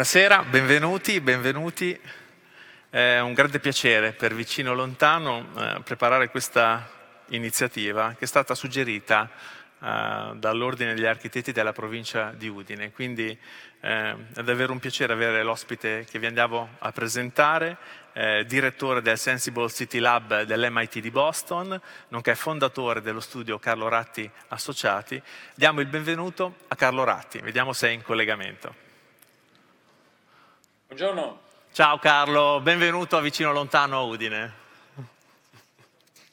Buonasera, benvenuti, benvenuti. È un grande piacere per Vicino Lontano eh, preparare questa iniziativa che è stata suggerita eh, dall'Ordine degli Architetti della provincia di Udine. Quindi eh, è davvero un piacere avere l'ospite che vi andiamo a presentare, eh, direttore del Sensible City Lab dell'MIT di Boston, nonché fondatore dello studio Carlo Ratti Associati. Diamo il benvenuto a Carlo Ratti, vediamo se è in collegamento. Buongiorno. Ciao Carlo, benvenuto a Vicino Lontano a Udine.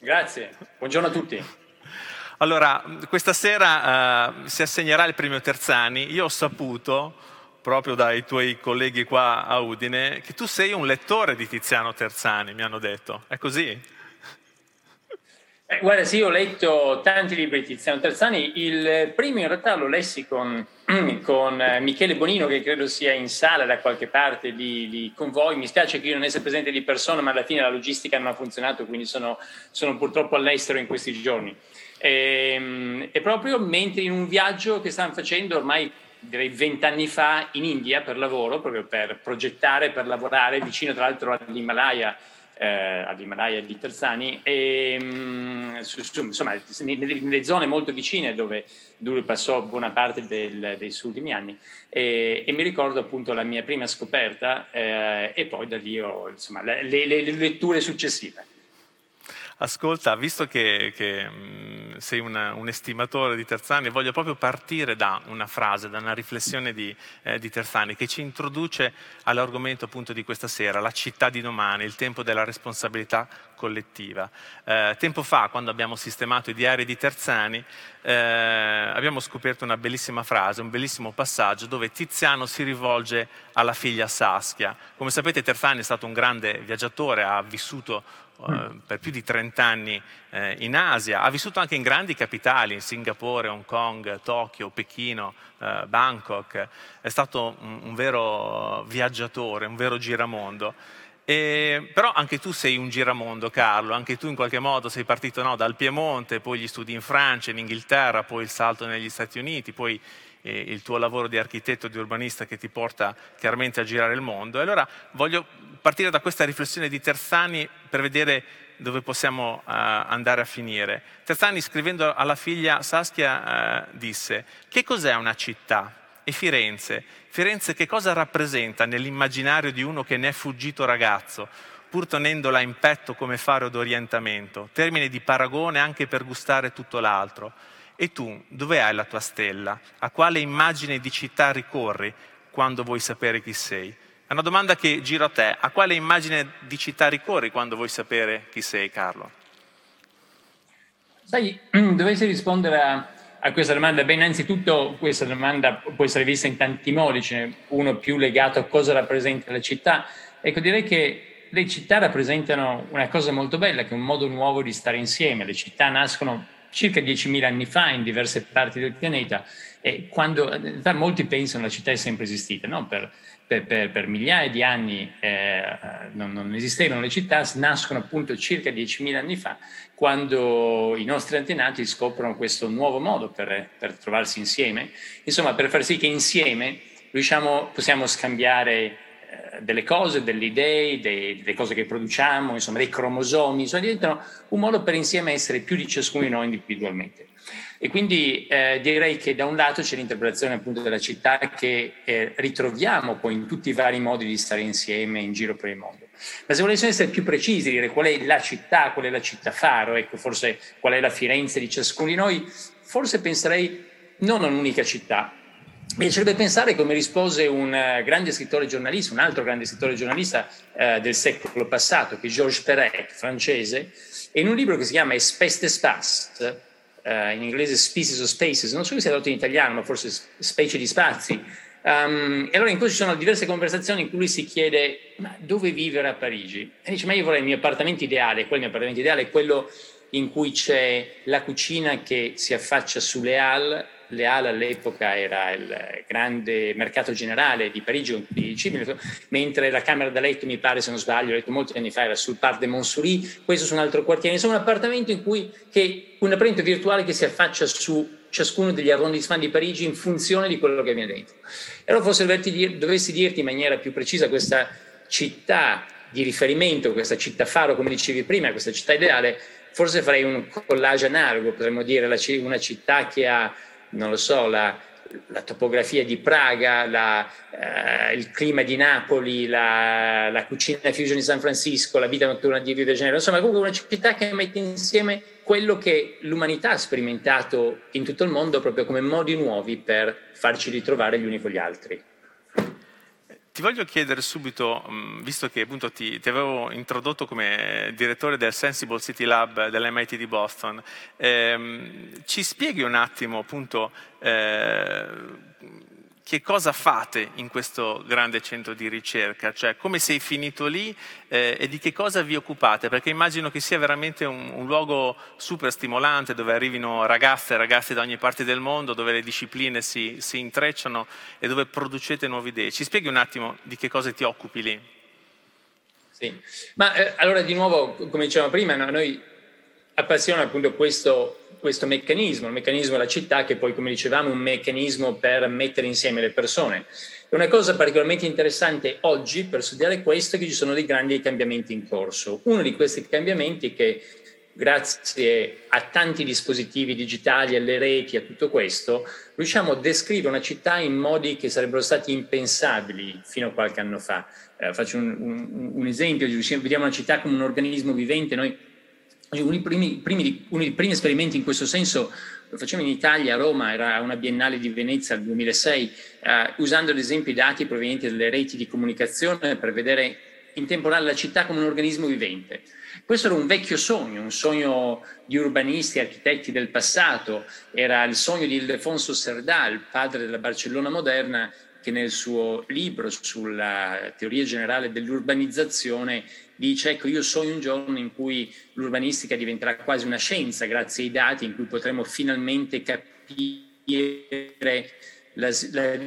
Grazie, buongiorno a tutti. Allora, questa sera uh, si assegnerà il premio Terzani. Io ho saputo, proprio dai tuoi colleghi qua a Udine, che tu sei un lettore di Tiziano Terzani, mi hanno detto. È così? Eh, guarda, sì, ho letto tanti libri di Tiziano Terzani. Il primo in realtà lo lessi con, con eh, Michele Bonino, che credo sia in sala da qualche parte lì, lì, con voi. Mi spiace che io non sia presente di persona, ma alla fine la logistica non ha funzionato, quindi sono, sono purtroppo all'estero in questi giorni. E, ehm, e proprio mentre in un viaggio che stavano facendo ormai direi vent'anni fa in India per lavoro, proprio per progettare, per lavorare vicino tra l'altro all'Himalaya eh, all'Himalaya di Terzani, e, mh, su, su, insomma, nelle, nelle, zone molto vicine dove lui passò buona parte del, dei suoi ultimi anni. E, e, mi ricordo appunto la mia prima scoperta eh, e poi da lì ho insomma, le, le, le letture successive. Ascolta, visto che, che mh, sei una, un estimatore di Terzani, voglio proprio partire da una frase, da una riflessione di, eh, di Terzani che ci introduce all'argomento appunto di questa sera, la città di domani, il tempo della responsabilità collettiva. Eh, tempo fa, quando abbiamo sistemato i diari di Terzani, eh, abbiamo scoperto una bellissima frase, un bellissimo passaggio dove Tiziano si rivolge alla figlia Saskia. Come sapete Terzani è stato un grande viaggiatore, ha vissuto eh, per più di 30 anni eh, in Asia, ha vissuto anche in grandi capitali, in Singapore, Hong Kong, Tokyo, Pechino, eh, Bangkok, è stato un, un, vero viaggiatore, un vero giramondo. E, però anche tu sei un giramondo, Carlo, anche tu in qualche modo sei partito no, dal Piemonte, poi gli studi in Francia, in Inghilterra, poi il salto negli Stati Uniti, poi eh, il tuo lavoro di architetto di urbanista che ti porta chiaramente a girare il mondo. E allora voglio partire da questa riflessione di Terzani per vedere dove possiamo uh, andare a finire. Terzani scrivendo alla figlia Saskia uh, disse che cos'è una città? E Firenze? Firenze che cosa rappresenta nell'immaginario di uno che ne è fuggito ragazzo, pur tenendola in petto come faro d'orientamento, termine di paragone anche per gustare tutto l'altro. E tu, dove hai la tua stella? A quale immagine di città ricorri quando vuoi sapere chi sei? È una domanda che giro a te. A quale immagine di città ricorri quando vuoi sapere chi sei, Carlo? Sai, dovessi rispondere a, a questa domanda, beh, innanzitutto questa domanda può essere vista in tanti modi, ce n'è uno più legato a cosa rappresenta la città. Ecco, direi che le città rappresentano una cosa molto bella, che è un modo nuovo di stare insieme. Le città nascono circa 10.000 anni fa in diverse parti del pianeta e quando molti pensano che la città è sempre esistita, no? per, per, per, per, migliaia di anni eh, non, non, esistevano le città, nascono appunto circa 10.000 anni fa, quando i nostri antenati scoprono questo nuovo modo per, per trovarsi insieme, insomma per far sì che insieme riusciamo, possiamo scambiare delle cose, delle idee, dei, delle cose che produciamo, insomma dei cromosomi, insomma diventano un modo per insieme essere più di ciascuno di noi individualmente. E quindi eh, direi che da un lato c'è l'interpretazione appunto della città che eh, ritroviamo poi in tutti i vari modi di stare insieme in giro per il mondo. Ma se volessimo essere più precisi, dire qual è la città, qual è la città faro, ecco forse qual è la Firenze di ciascuno di noi, forse penserei non a un'unica città, mi piacerebbe pensare, come rispose un uh, grande scrittore giornalista, un altro grande scrittore giornalista uh, del secolo passato, che è Georges Perec, francese, in un libro che si chiama Espèce d'espace, uh, in inglese Species of Spaces, non so se sia tradotto in italiano, ma forse specie di spazi. Um, e allora in questo ci sono diverse conversazioni in cui lui si chiede ma dove vivere a Parigi? E dice ma io vorrei il mio appartamento ideale, quel mio appartamento ideale è quello in cui c'è la cucina che si affaccia sulle Halles le Halles all'epoca era il grande mercato generale di Parigi, mentre la camera da letto, mi pare se non sbaglio, ho letto molti anni fa, era sul Parc de Montsouris, questo su un altro quartiere, insomma un appartamento in cui, che, un appartamento virtuale che si affaccia su ciascuno degli arrondissement di Parigi in funzione di quello che viene dentro. E allora forse dovessi dirti in maniera più precisa questa città di riferimento, questa città faro, come dicevi prima, questa città ideale, forse farei un collage analogo, potremmo dire una città che ha, non lo so, la, la topografia di Praga, la, eh, il clima di Napoli, la, la, cucina fusion di San Francisco, la vita notturna di Rio de Janeiro, insomma comunque una città che mette insieme quello che l'umanità ha sperimentato in tutto il mondo proprio come modi nuovi per farci ritrovare gli uni con gli altri. Ti voglio chiedere subito, mm, visto che appunto ti, ti, avevo introdotto come direttore del Sensible City Lab dell'MIT di Boston, ehm, ci spieghi un attimo appunto eh, che cosa fate in questo grande centro di ricerca, cioè come sei finito lì eh, e di che cosa vi occupate, perché immagino che sia veramente un, un, luogo super stimolante dove arrivino ragazze e ragazzi da ogni parte del mondo, dove le discipline si, si intrecciano e dove producete nuove idee. Ci spieghi un attimo di che cosa ti occupi lì? Sì, ma eh, allora di nuovo, come dicevamo prima, no, noi appassiona appunto questo, questo meccanismo, il meccanismo della città che poi, come dicevamo, è un meccanismo per mettere insieme le persone. E una cosa particolarmente interessante oggi per studiare questo è che ci sono dei grandi cambiamenti in corso. Uno di questi cambiamenti è che grazie a tanti dispositivi digitali, alle reti, a tutto questo, riusciamo a descrivere una città in modi che sarebbero stati impensabili fino a qualche anno fa. Eh, faccio un, un, un esempio, vediamo una città come un organismo vivente, noi uno dei, primi, primi, uno dei primi esperimenti in questo senso lo facciamo in Italia, a Roma, era una biennale di Venezia nel 2006, eh, usando ad esempio i dati provenienti dalle reti di comunicazione per vedere in tempo reale la città come un organismo vivente. Questo era un vecchio sogno, un sogno di urbanisti e architetti del passato, era il sogno di Ildefonso Serdal, padre della Barcellona moderna, che nel suo libro sulla teoria generale dell'urbanizzazione dice ecco io sogno un giorno in cui l'urbanistica diventerà quasi una scienza grazie ai dati in cui potremo finalmente capire la, la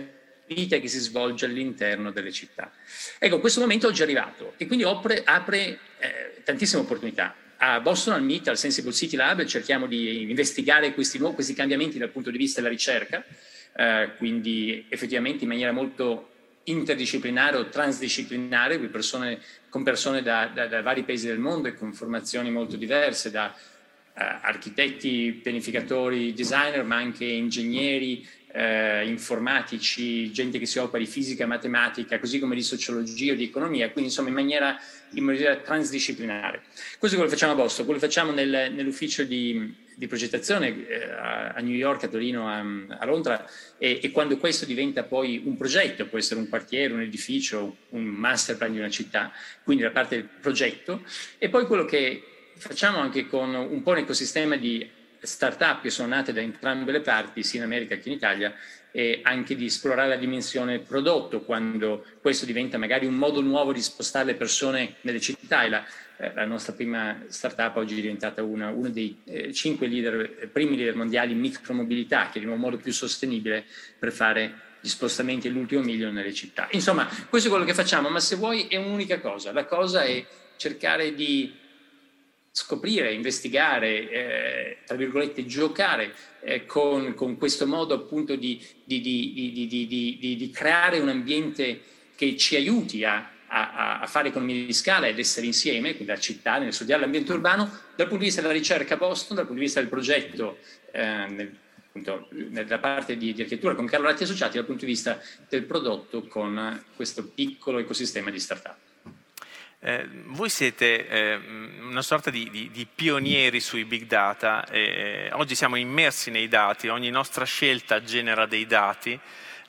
vita che si svolge all'interno delle città. Ecco, questo momento oggi è arrivato e quindi apre, apre eh, tantissime opportunità. A Boston, al MIT, al Sensible City Lab, cerchiamo di investigare questi, questi cambiamenti dal punto di vista della ricerca, eh, quindi effettivamente in maniera molto interdisciplinare o transdisciplinare, con persone, con persone da, da, da, vari paesi del mondo e con formazioni molto diverse, da uh, architetti, pianificatori, designer, ma anche ingegneri, uh, informatici, gente che si occupa di fisica, matematica, così come di sociologia o di economia, quindi insomma in maniera, in maniera transdisciplinare. Questo è quello che facciamo a Boston, quello che facciamo nel, nell'ufficio di di progettazione eh, a, New York, a Torino, a, Londra e, e, quando questo diventa poi un progetto, può essere un quartiere, un edificio, un master plan di una città, quindi la parte del progetto. E poi quello che facciamo anche con un po' un ecosistema di start-up che sono nate da entrambe le parti, sia in America che in Italia, e anche di esplorare la dimensione prodotto quando questo diventa magari un modo nuovo di spostare le persone nelle città. E la, eh, la nostra prima startup oggi è diventata una, uno dei eh, cinque leader, eh, primi leader mondiali in micromobilità, che è un modo più sostenibile per fare gli spostamenti all'ultimo miglio nelle città. Insomma, questo è quello che facciamo, ma se vuoi è un'unica cosa. La cosa è cercare di scoprire, investigare, eh, tra virgolette, giocare eh, con, con, questo modo appunto di, di, di, di, creare un ambiente che ci aiuti a a, a, fare economia di scala ed essere insieme, quindi la città, nel studiare l'ambiente urbano, dal punto di vista della ricerca a Boston, dal punto di vista del progetto eh, nel, appunto, nella parte di, di, architettura con Carlo Ratti Associati, dal punto di vista del prodotto con questo piccolo ecosistema di startup. Eh, voi siete eh, una sorta di, di, di, pionieri sui big data, eh, oggi siamo immersi nei dati, ogni nostra scelta genera dei dati,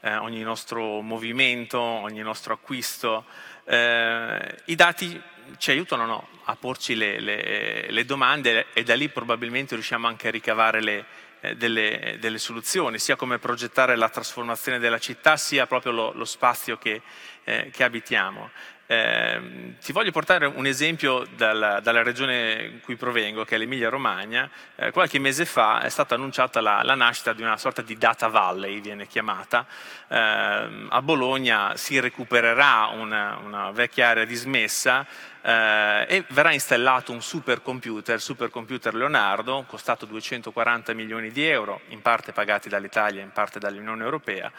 eh, ogni nostro movimento, ogni nostro acquisto eh, I dati ci aiutano no, a porci le, le, le, domande e da lì probabilmente riusciamo anche a ricavare le, eh, delle, delle, soluzioni, sia come progettare la trasformazione della città, sia proprio lo, lo spazio che, eh, che abitiamo. Eh, ti voglio portare un esempio dalla, dalla, regione in cui provengo, che è l'Emilia Romagna. Eh, qualche mese fa è stata annunciata la, la, nascita di una sorta di data valley, viene chiamata. Eh, a Bologna si recupererà una, una vecchia area dismessa eh, e verrà installato un supercomputer, il supercomputer Leonardo, costato 240 milioni di euro, in parte pagati dall'Italia, in parte dall'Unione Europea,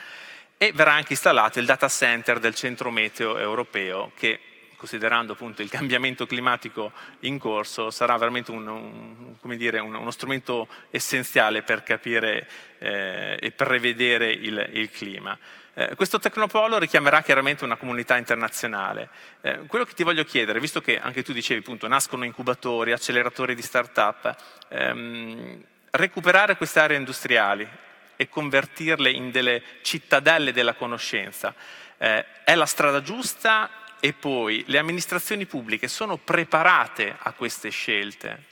e verrà anche installato il data center del centro meteo europeo che considerando appunto il cambiamento climatico in corso, sarà veramente un, un, dire, un, uno strumento essenziale per capire eh, e prevedere il, il clima. Eh, questo Tecnopolo richiamerà chiaramente una comunità internazionale. Eh, quello che ti voglio chiedere, visto che anche tu dicevi appunto nascono incubatori, acceleratori di start-up, ehm, recuperare queste aree industriali e convertirle in delle cittadelle della conoscenza eh, è la strada giusta e poi le amministrazioni pubbliche sono preparate a queste scelte?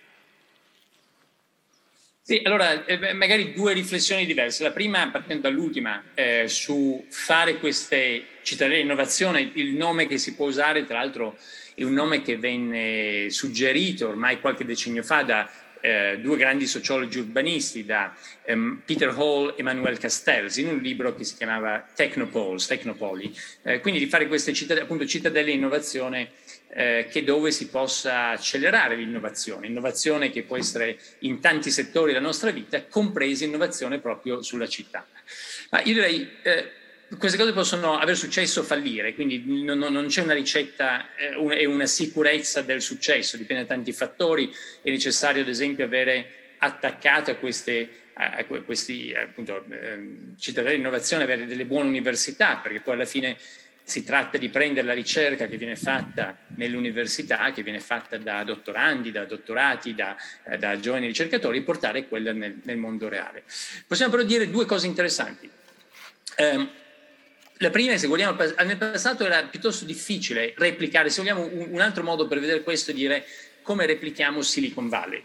Sì, allora eh, magari due riflessioni diverse. La prima, partendo dall'ultima, eh, su fare queste cittadine di innovazione, il nome che si può usare, tra l'altro è un nome che venne suggerito ormai qualche decennio fa da eh, due grandi sociologi urbanisti, da ehm, Peter Hall e Manuel Castells, in un libro che si chiamava Technopoles, Technopoli. Eh, quindi di fare queste cittadelle, appunto, cittadelle innovazione eh, che dove si possa accelerare l'innovazione, innovazione che può essere in tanti settori della nostra vita, compresa innovazione proprio sulla città. Ma io direi eh, queste cose possono avere successo o fallire, quindi non, non c'è una ricetta eh, e una sicurezza del successo, dipende da tanti fattori, è necessario ad esempio avere attaccato a queste a questi appunto, eh, cittadini di innovazione, avere delle buone università, perché poi alla fine si tratta di prendere la ricerca che viene fatta nell'università, che viene fatta da dottorandi, da dottorati, da, da giovani ricercatori e portare quella nel, nel, mondo reale. Possiamo però dire due cose interessanti. Eh, la prima, se vogliamo, nel passato era piuttosto difficile replicare, se vogliamo un, altro modo per vedere questo è dire come replichiamo Silicon Valley.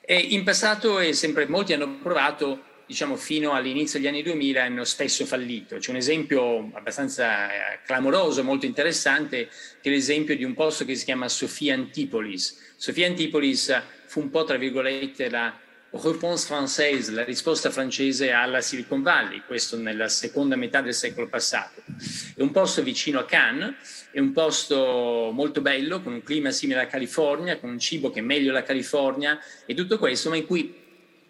E in passato sempre, molti hanno provato, diciamo fino all'inizio degli anni 2000, hanno spesso fallito. C'è un esempio abbastanza eh, clamoroso, molto interessante, che è l'esempio di un posto che si chiama Sofia Antipolis. Sofia Antipolis fu un po', tra virgolette, la réponse française, la risposta francese alla Silicon Valley, questo nella seconda metà del secolo passato. È un posto vicino a Cannes, è un posto molto bello, con un clima simile alla California, con un cibo che è meglio della California e tutto questo, ma in cui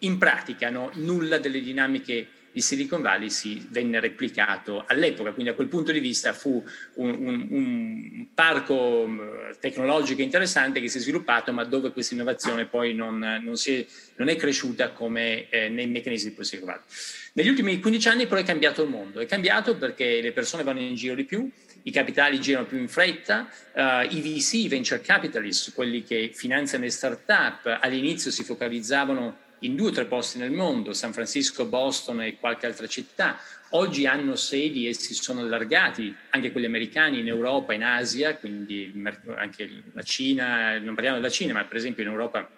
in pratica no, nulla delle dinamiche di Silicon Valley si venne replicato all'epoca, quindi da quel punto di vista fu un, un, un parco tecnologico interessante che si è sviluppato, ma dove questa innovazione poi non, non, è, non è, cresciuta come eh, nei meccanismi di Silicon Valley. Negli ultimi 15 anni però è cambiato il mondo, è cambiato perché le persone vanno in giro di più, i capitali girano più in fretta, uh, i VC, i venture capitalists, quelli che finanziano le start-up, all'inizio si focalizzavano in due o tre posti nel mondo, San Francisco, Boston e qualche altra città. Oggi hanno sedi e si sono allargati, anche quelli americani, in Europa, in Asia, quindi anche la Cina, non parliamo della Cina, ma per esempio in Europa,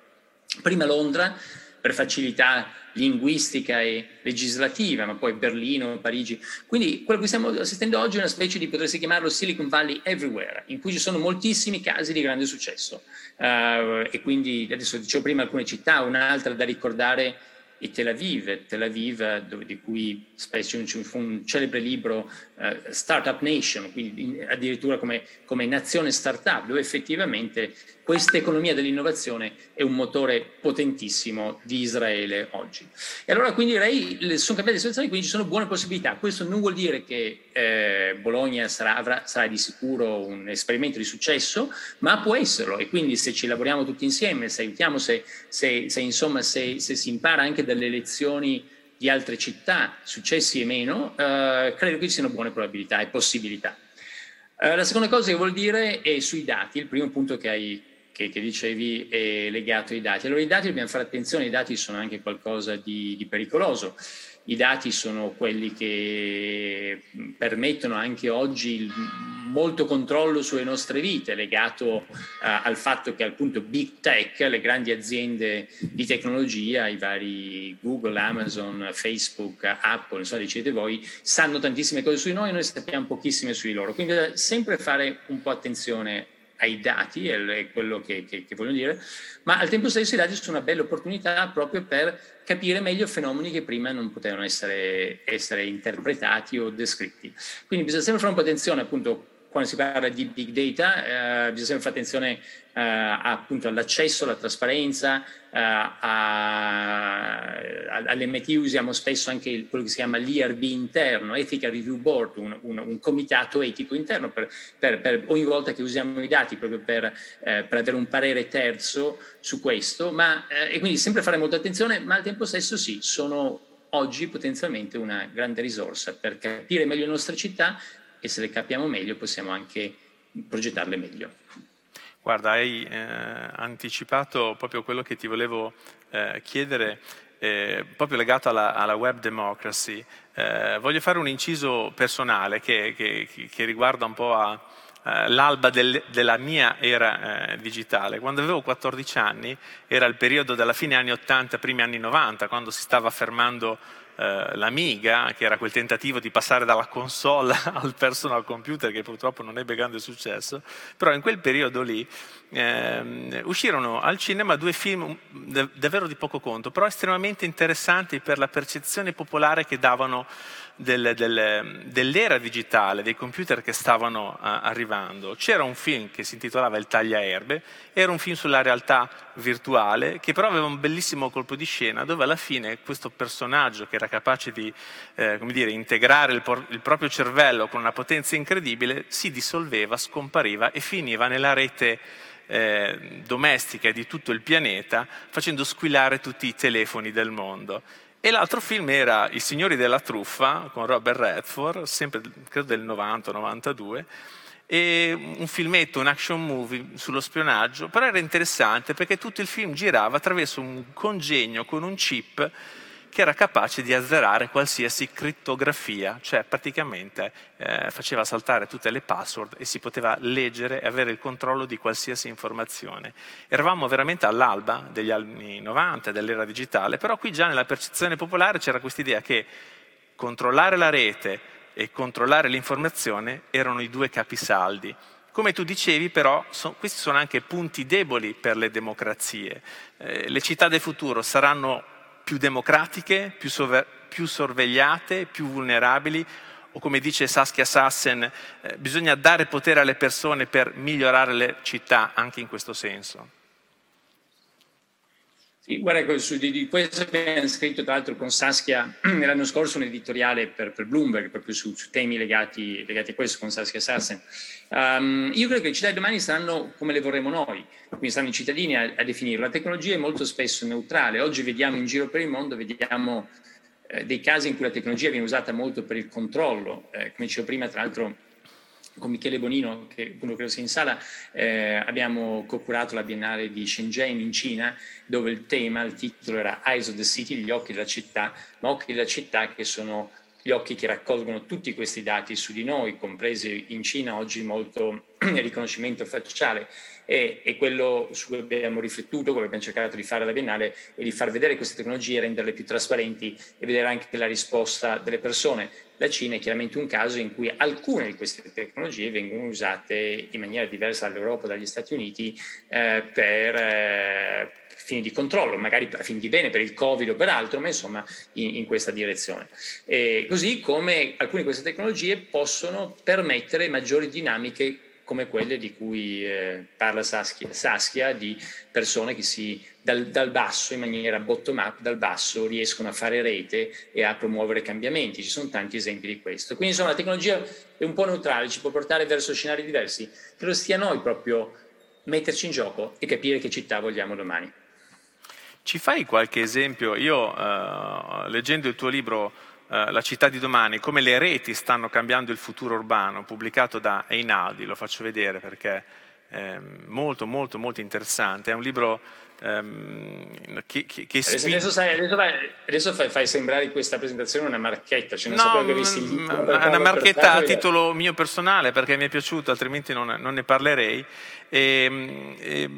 prima Londra, per facilità linguistica e legislativa, ma poi Berlino, Parigi. Quindi quello che stiamo assistendo oggi è una specie di, potresti chiamarlo Silicon Valley Everywhere, in cui ci sono moltissimi casi di grande successo. Uh, e quindi, adesso dicevo prima alcune città, un'altra da ricordare e Tel Aviv, Tel Aviv dove, di cui spesso c'è un celebre libro uh, Startup Nation, quindi addirittura come, come nazione startup, dove effettivamente questa economia dell'innovazione è un motore potentissimo di Israele oggi. E allora quindi direi, sono cambiate le situazioni, quindi ci sono buone possibilità. Questo non vuol dire che eh, Bologna sarà, avrà, sarà di sicuro un esperimento di successo, ma può esserlo e quindi se ci lavoriamo tutti insieme, se aiutiamo, se, se, se, insomma, se, se si impara anche dalle lezioni di altre città, successi e meno, eh, credo che ci siano buone probabilità e possibilità. Eh, la seconda cosa che vuol dire è sui dati, il primo punto che hai che, che, dicevi è legato ai dati. Allora i dati dobbiamo fare attenzione, i dati sono anche qualcosa di, di pericoloso. I dati sono quelli che permettono anche oggi molto controllo sulle nostre vite, legato uh, al fatto che appunto big tech, le grandi aziende di tecnologia, i vari Google, Amazon, Facebook, Apple, insomma dicete voi, sanno tantissime cose su di noi e noi sappiamo pochissime su di loro. Quindi sempre fare un po' attenzione ai dati, è quello che, che, che, voglio dire, ma al tempo stesso i dati sono una bella opportunità proprio per capire meglio fenomeni che prima non potevano essere, essere interpretati o descritti. Quindi bisogna sempre fare un po' attenzione appunto quando si parla di big data eh, bisogna sempre fare attenzione eh, appunto all'accesso, alla trasparenza, eh, a, all'MT usiamo spesso anche quello che si chiama l'IRB interno, Ethical Review Board, un, un, un comitato etico interno per, per, per, ogni volta che usiamo i dati proprio per, eh, per avere un parere terzo su questo, ma, eh, e quindi sempre fare molta attenzione, ma al tempo stesso sì, sono oggi potenzialmente una grande risorsa per capire meglio le nostre città, e se le capiamo meglio possiamo anche progettarle meglio. Guarda, hai eh, anticipato proprio quello che ti volevo eh, chiedere, eh, proprio legato alla, alla web democracy. Eh, voglio fare un inciso personale che, che, che riguarda un po' a, eh, l'alba del, della mia era eh, digitale. Quando avevo 14 anni era il periodo della fine anni 80, primi anni 90, quando si stava fermando eh, l'Amiga, che era quel tentativo di passare dalla console al personal computer che purtroppo non ebbe grande successo, però in quel periodo lì eh, uscirono al cinema due film davvero di poco conto, però estremamente interessanti per la percezione popolare che davano del, del, dell'era digitale, dei computer che stavano uh, arrivando. C'era un film che si intitolava Il tagliaerbe, era un film sulla realtà virtuale che però aveva un bellissimo colpo di scena dove alla fine questo personaggio che era capace di eh, dire, integrare il, por- il proprio cervello con una potenza incredibile si dissolveva, scompariva e finiva nella rete eh, domestica di tutto il pianeta facendo squillare tutti i telefoni del mondo. E l'altro film era I signori della truffa con Robert Redford, sempre credo del 90-92, e un filmetto, un action movie sullo spionaggio, però era interessante perché tutto il film girava attraverso un congegno con un chip che era capace di azzerare qualsiasi crittografia, cioè praticamente eh, faceva saltare tutte le password e si poteva leggere e avere il controllo di qualsiasi informazione. Eravamo veramente all'alba degli anni 90, dell'era digitale, però qui già nella percezione popolare c'era questa idea che controllare la rete e controllare l'informazione erano i due capisaldi. Come tu dicevi però, so, questi sono anche punti deboli per le democrazie. Eh, le città del futuro saranno più democratiche, più, sovver- più sorvegliate, più vulnerabili, o come dice Saskia Sassen, eh, bisogna dare potere alle persone per migliorare le città anche in questo senso. Guarda, su, di, di, questo abbiamo scritto tra l'altro con Saskia l'anno scorso un editoriale per, per Bloomberg proprio su, su temi legati, legati, a questo con Saskia Sassen. Um, io credo che le città di domani saranno come le vorremmo noi, quindi stanno i cittadini a, a definirlo. La tecnologia è molto spesso neutrale. Oggi vediamo in giro per il mondo, vediamo eh, dei casi in cui la tecnologia viene usata molto per il controllo. Eh, come dicevo prima, tra l'altro con Michele Bonino, che uno credo sia in sala, eh, abbiamo co-curato la Biennale di Shenzhen in Cina, dove il tema, il titolo era Eyes of the City, gli occhi della città, ma occhi della città che sono gli occhi che raccolgono tutti questi dati su di noi, compresi in Cina oggi molto riconoscimento facciale e, e, quello su cui abbiamo riflettuto, come abbiamo cercato di fare alla Biennale, è di far vedere queste tecnologie, renderle più trasparenti e vedere anche la risposta delle persone. La Cina è chiaramente un caso in cui alcune di queste tecnologie vengono usate in maniera diversa dall'Europa e dagli Stati Uniti eh, per... Eh, fini di controllo, magari a fini di bene per il Covid o per altro, ma insomma in, in questa direzione. E così come alcune di queste tecnologie possono permettere maggiori dinamiche come quelle di cui eh, parla Saskia, Saskia, di persone che si, dal, dal, basso, in maniera bottom up, dal basso riescono a fare rete e a promuovere cambiamenti. Ci sono tanti esempi di questo. Quindi insomma la tecnologia è un po' neutrale, ci può portare verso scenari diversi, però stia a noi proprio metterci in gioco e capire che città vogliamo domani. Ci fai qualche esempio? Io, eh, leggendo il tuo libro eh, La città di domani, come le reti stanno cambiando il futuro urbano, pubblicato da Einaldi, lo faccio vedere perché è molto, molto, molto interessante. È un libro ehm, che, che, che adesso, adesso, sai, adesso, fai, adesso fai, fai, sembrare questa presentazione una marchetta, cioè non no, che avessi il libro. Una marchetta a titolo mio personale perché mi è piaciuto, altrimenti non, non ne parlerei. E, e,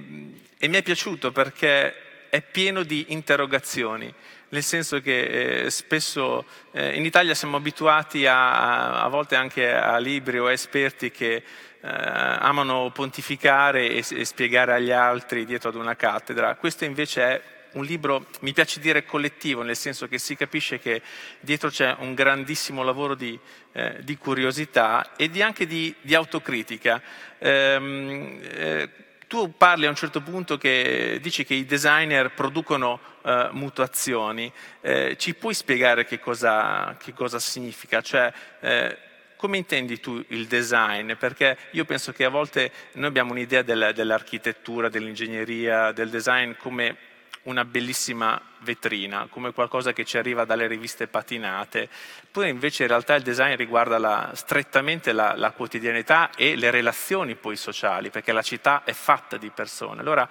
e mi è piaciuto perché è pieno di interrogazioni, nel senso che eh, spesso eh, in Italia siamo abituati a, a, volte anche a libri o a esperti che eh, amano pontificare e, e, spiegare agli altri dietro ad una cattedra. Questo invece è un libro, mi piace dire collettivo, nel senso che si capisce che dietro c'è un grandissimo lavoro di, eh, di curiosità e di, anche di, di autocritica. Ehm, eh, tu parli a un certo punto che dici che i designer producono eh, mutuazioni, eh, ci puoi spiegare che cosa, che cosa significa? Cioè, eh, come intendi tu il design? Perché io penso che a volte noi abbiamo un'idea del, dell'architettura, dell'ingegneria, del design come una bellissima vetrina, come qualcosa che ci arriva dalle riviste patinate, poi invece in realtà il design riguarda la, strettamente la, la, quotidianità e le relazioni poi sociali, perché la città è fatta di persone. Allora,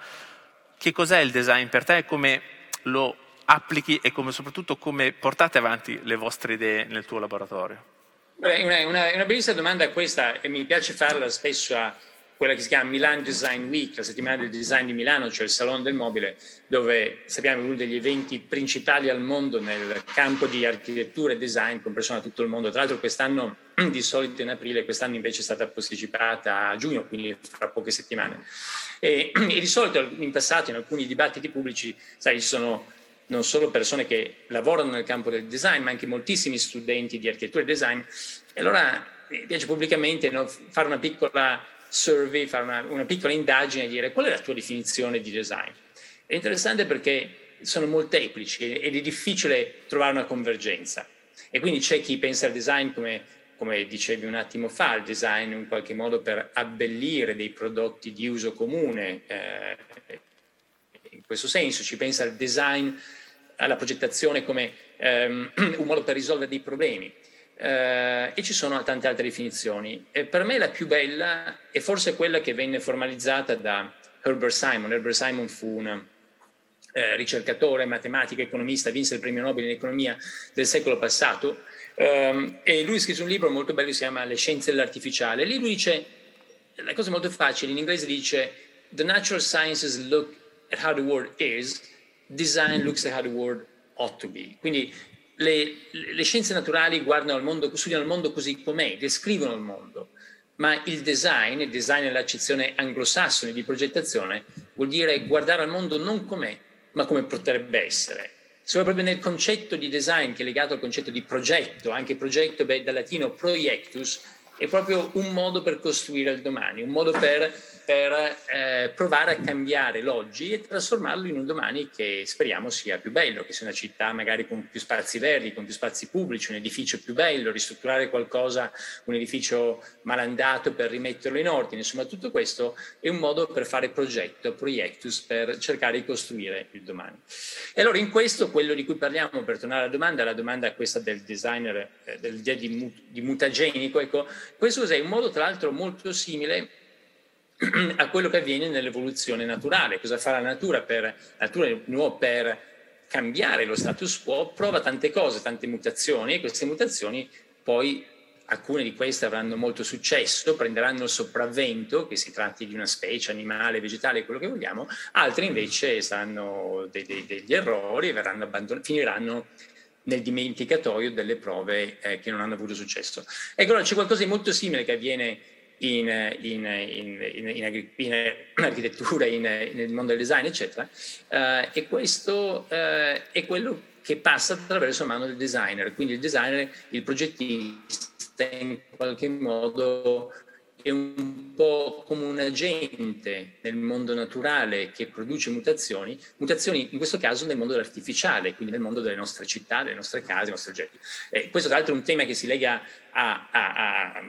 che cos'è il design per te e come lo applichi e come, soprattutto come portate avanti le vostre idee nel tuo laboratorio? Una, una, una bellissima domanda questa e mi piace farla spesso a quella che si chiama Milan Design Week, la settimana del design di Milano, cioè il Salone del Mobile, dove sappiamo uno degli eventi principali al mondo nel campo di architettura e design con persone da tutto il mondo. Tra l'altro quest'anno di solito in aprile, quest'anno invece è stata posticipata a giugno, quindi fra poche settimane. E, e di solito in passato in alcuni dibattiti pubblici, sai, ci sono non solo persone che lavorano nel campo del design, ma anche moltissimi studenti di architettura e design. E allora mi piace pubblicamente no, fare una piccola survey, fare una, una piccola indagine e dire qual è la tua definizione di design. È interessante perché sono molteplici ed è difficile trovare una convergenza. E quindi c'è chi pensa al design come, come dicevi un attimo fa, il design in qualche modo per abbellire dei prodotti di uso comune. Eh, in questo senso ci pensa al design, alla progettazione come ehm, un modo per risolvere dei problemi eh, e ci sono tante altre definizioni. E per me la più bella è forse quella che venne formalizzata da Herbert Simon. Herbert Simon fu un eh, ricercatore, matematico, economista, vinse il premio Nobel in economia del secolo passato um, e lui scrisse un libro molto bello che si chiama Le scienze dell'artificiale. Lì lui dice, la cosa molto facile, in inglese dice The natural sciences look at how the world is, design looks at how the world ought to be. Quindi le, le scienze naturali guardano al mondo, studiano il mondo così com'è, descrivono il mondo, ma il design, il design nell'accezione anglosassone di progettazione, vuol dire guardare al mondo non com'è, ma come potrebbe essere. Siamo proprio nel concetto di design che è legato al concetto di progetto, anche progetto beh, dal latino proiectus, è proprio un modo per costruire il domani, un modo per per eh, provare a cambiare l'oggi e trasformarlo in un domani che speriamo sia più bello, che sia una città magari con più spazi verdi, con più spazi pubblici, un edificio più bello, ristrutturare qualcosa, un edificio malandato per rimetterlo in ordine. Insomma, tutto questo è un modo per fare progetto, proiectus, per cercare di costruire il domani. E allora in questo, quello di cui parliamo, per tornare alla domanda, la domanda questa del designer, eh, dell'idea di, di mutagenico, ecco, questo è un modo tra l'altro molto simile a quello che avviene nell'evoluzione naturale. Cosa fa la natura per, natura per cambiare lo status quo? Prova tante cose, tante mutazioni e queste mutazioni poi alcune di queste avranno molto successo, prenderanno il sopravvento, che si tratti di una specie animale, vegetale, quello che vogliamo, altre invece saranno dei, dei, degli errori e finiranno nel dimenticatoio delle prove eh, che non hanno avuto successo. Ecco, allora c'è qualcosa di molto simile che avviene in, in, in, in architettura, nel mondo del design, eccetera. Uh, e questo uh, è quello che passa attraverso la mano del designer. Quindi il designer, il progettista, in qualche modo è un po' come un agente nel mondo naturale che produce mutazioni, mutazioni in questo caso nel mondo dell'artificiale, quindi nel mondo delle nostre città, delle nostre case, dei nostri oggetti. Eh, questo tra l'altro è un tema che si lega a, a, a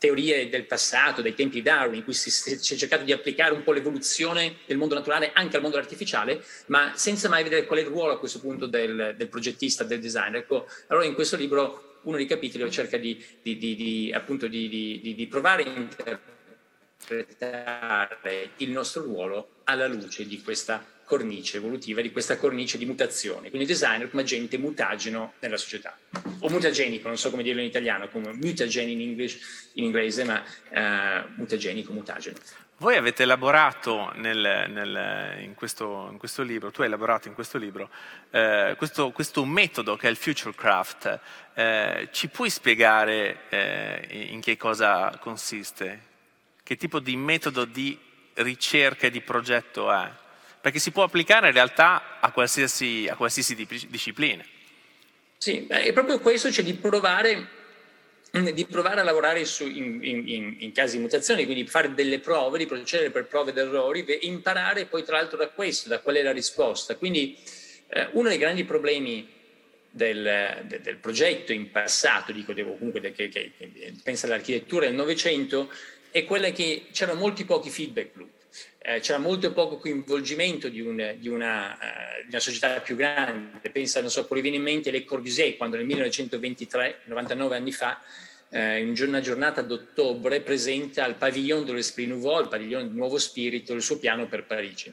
teorie del passato, dai tempi di Darwin, in cui si, si, è cercato di applicare un po' l'evoluzione del mondo naturale anche al mondo artificiale, ma senza mai vedere qual è il ruolo a questo punto del, del progettista, del designer. Ecco, allora in questo libro uno dei capitoli cerca di, di, di, di appunto di, provare a interpretare il nostro ruolo alla luce di questa cornice evolutiva, di questa cornice di mutazione. Quindi designer come agente mutageno nella società, o mutagenico, non so come dirlo in italiano, come mutageni in, in inglese, ma uh, mutagenico, mutageno. Voi avete elaborato nel, nel, in, questo, in, questo, libro, tu hai elaborato in questo libro, eh, questo, questo, metodo che è il Futurecraft. Eh, ci puoi spiegare eh, in che cosa consiste? Che tipo di metodo di ricerca e di progetto è? Perché si può applicare in realtà a qualsiasi, a qualsiasi disciplina. Sì, è proprio questo, cioè di provare di provare a lavorare su, in, in, in, casi di mutazioni, quindi fare delle prove, di procedere per prove ed errori, imparare poi tra l'altro da questo, da qual è la risposta. Quindi eh, uno dei grandi problemi del, del, del, progetto in passato, dico devo comunque che, che, che pensa all'architettura del Novecento, è quella che c'erano molti pochi feedback loop. Eh, c'era molto poco coinvolgimento di, un, di, una, uh, di, una, società più grande. Pensa, non so, poi viene in mente Le Corbusier, quando nel 1923, 99 anni fa, eh, in una giornata d'ottobre, presenta al Pavillon de l'Esprit Nouveau, il padiglione del nuovo spirito, il suo piano per Parigi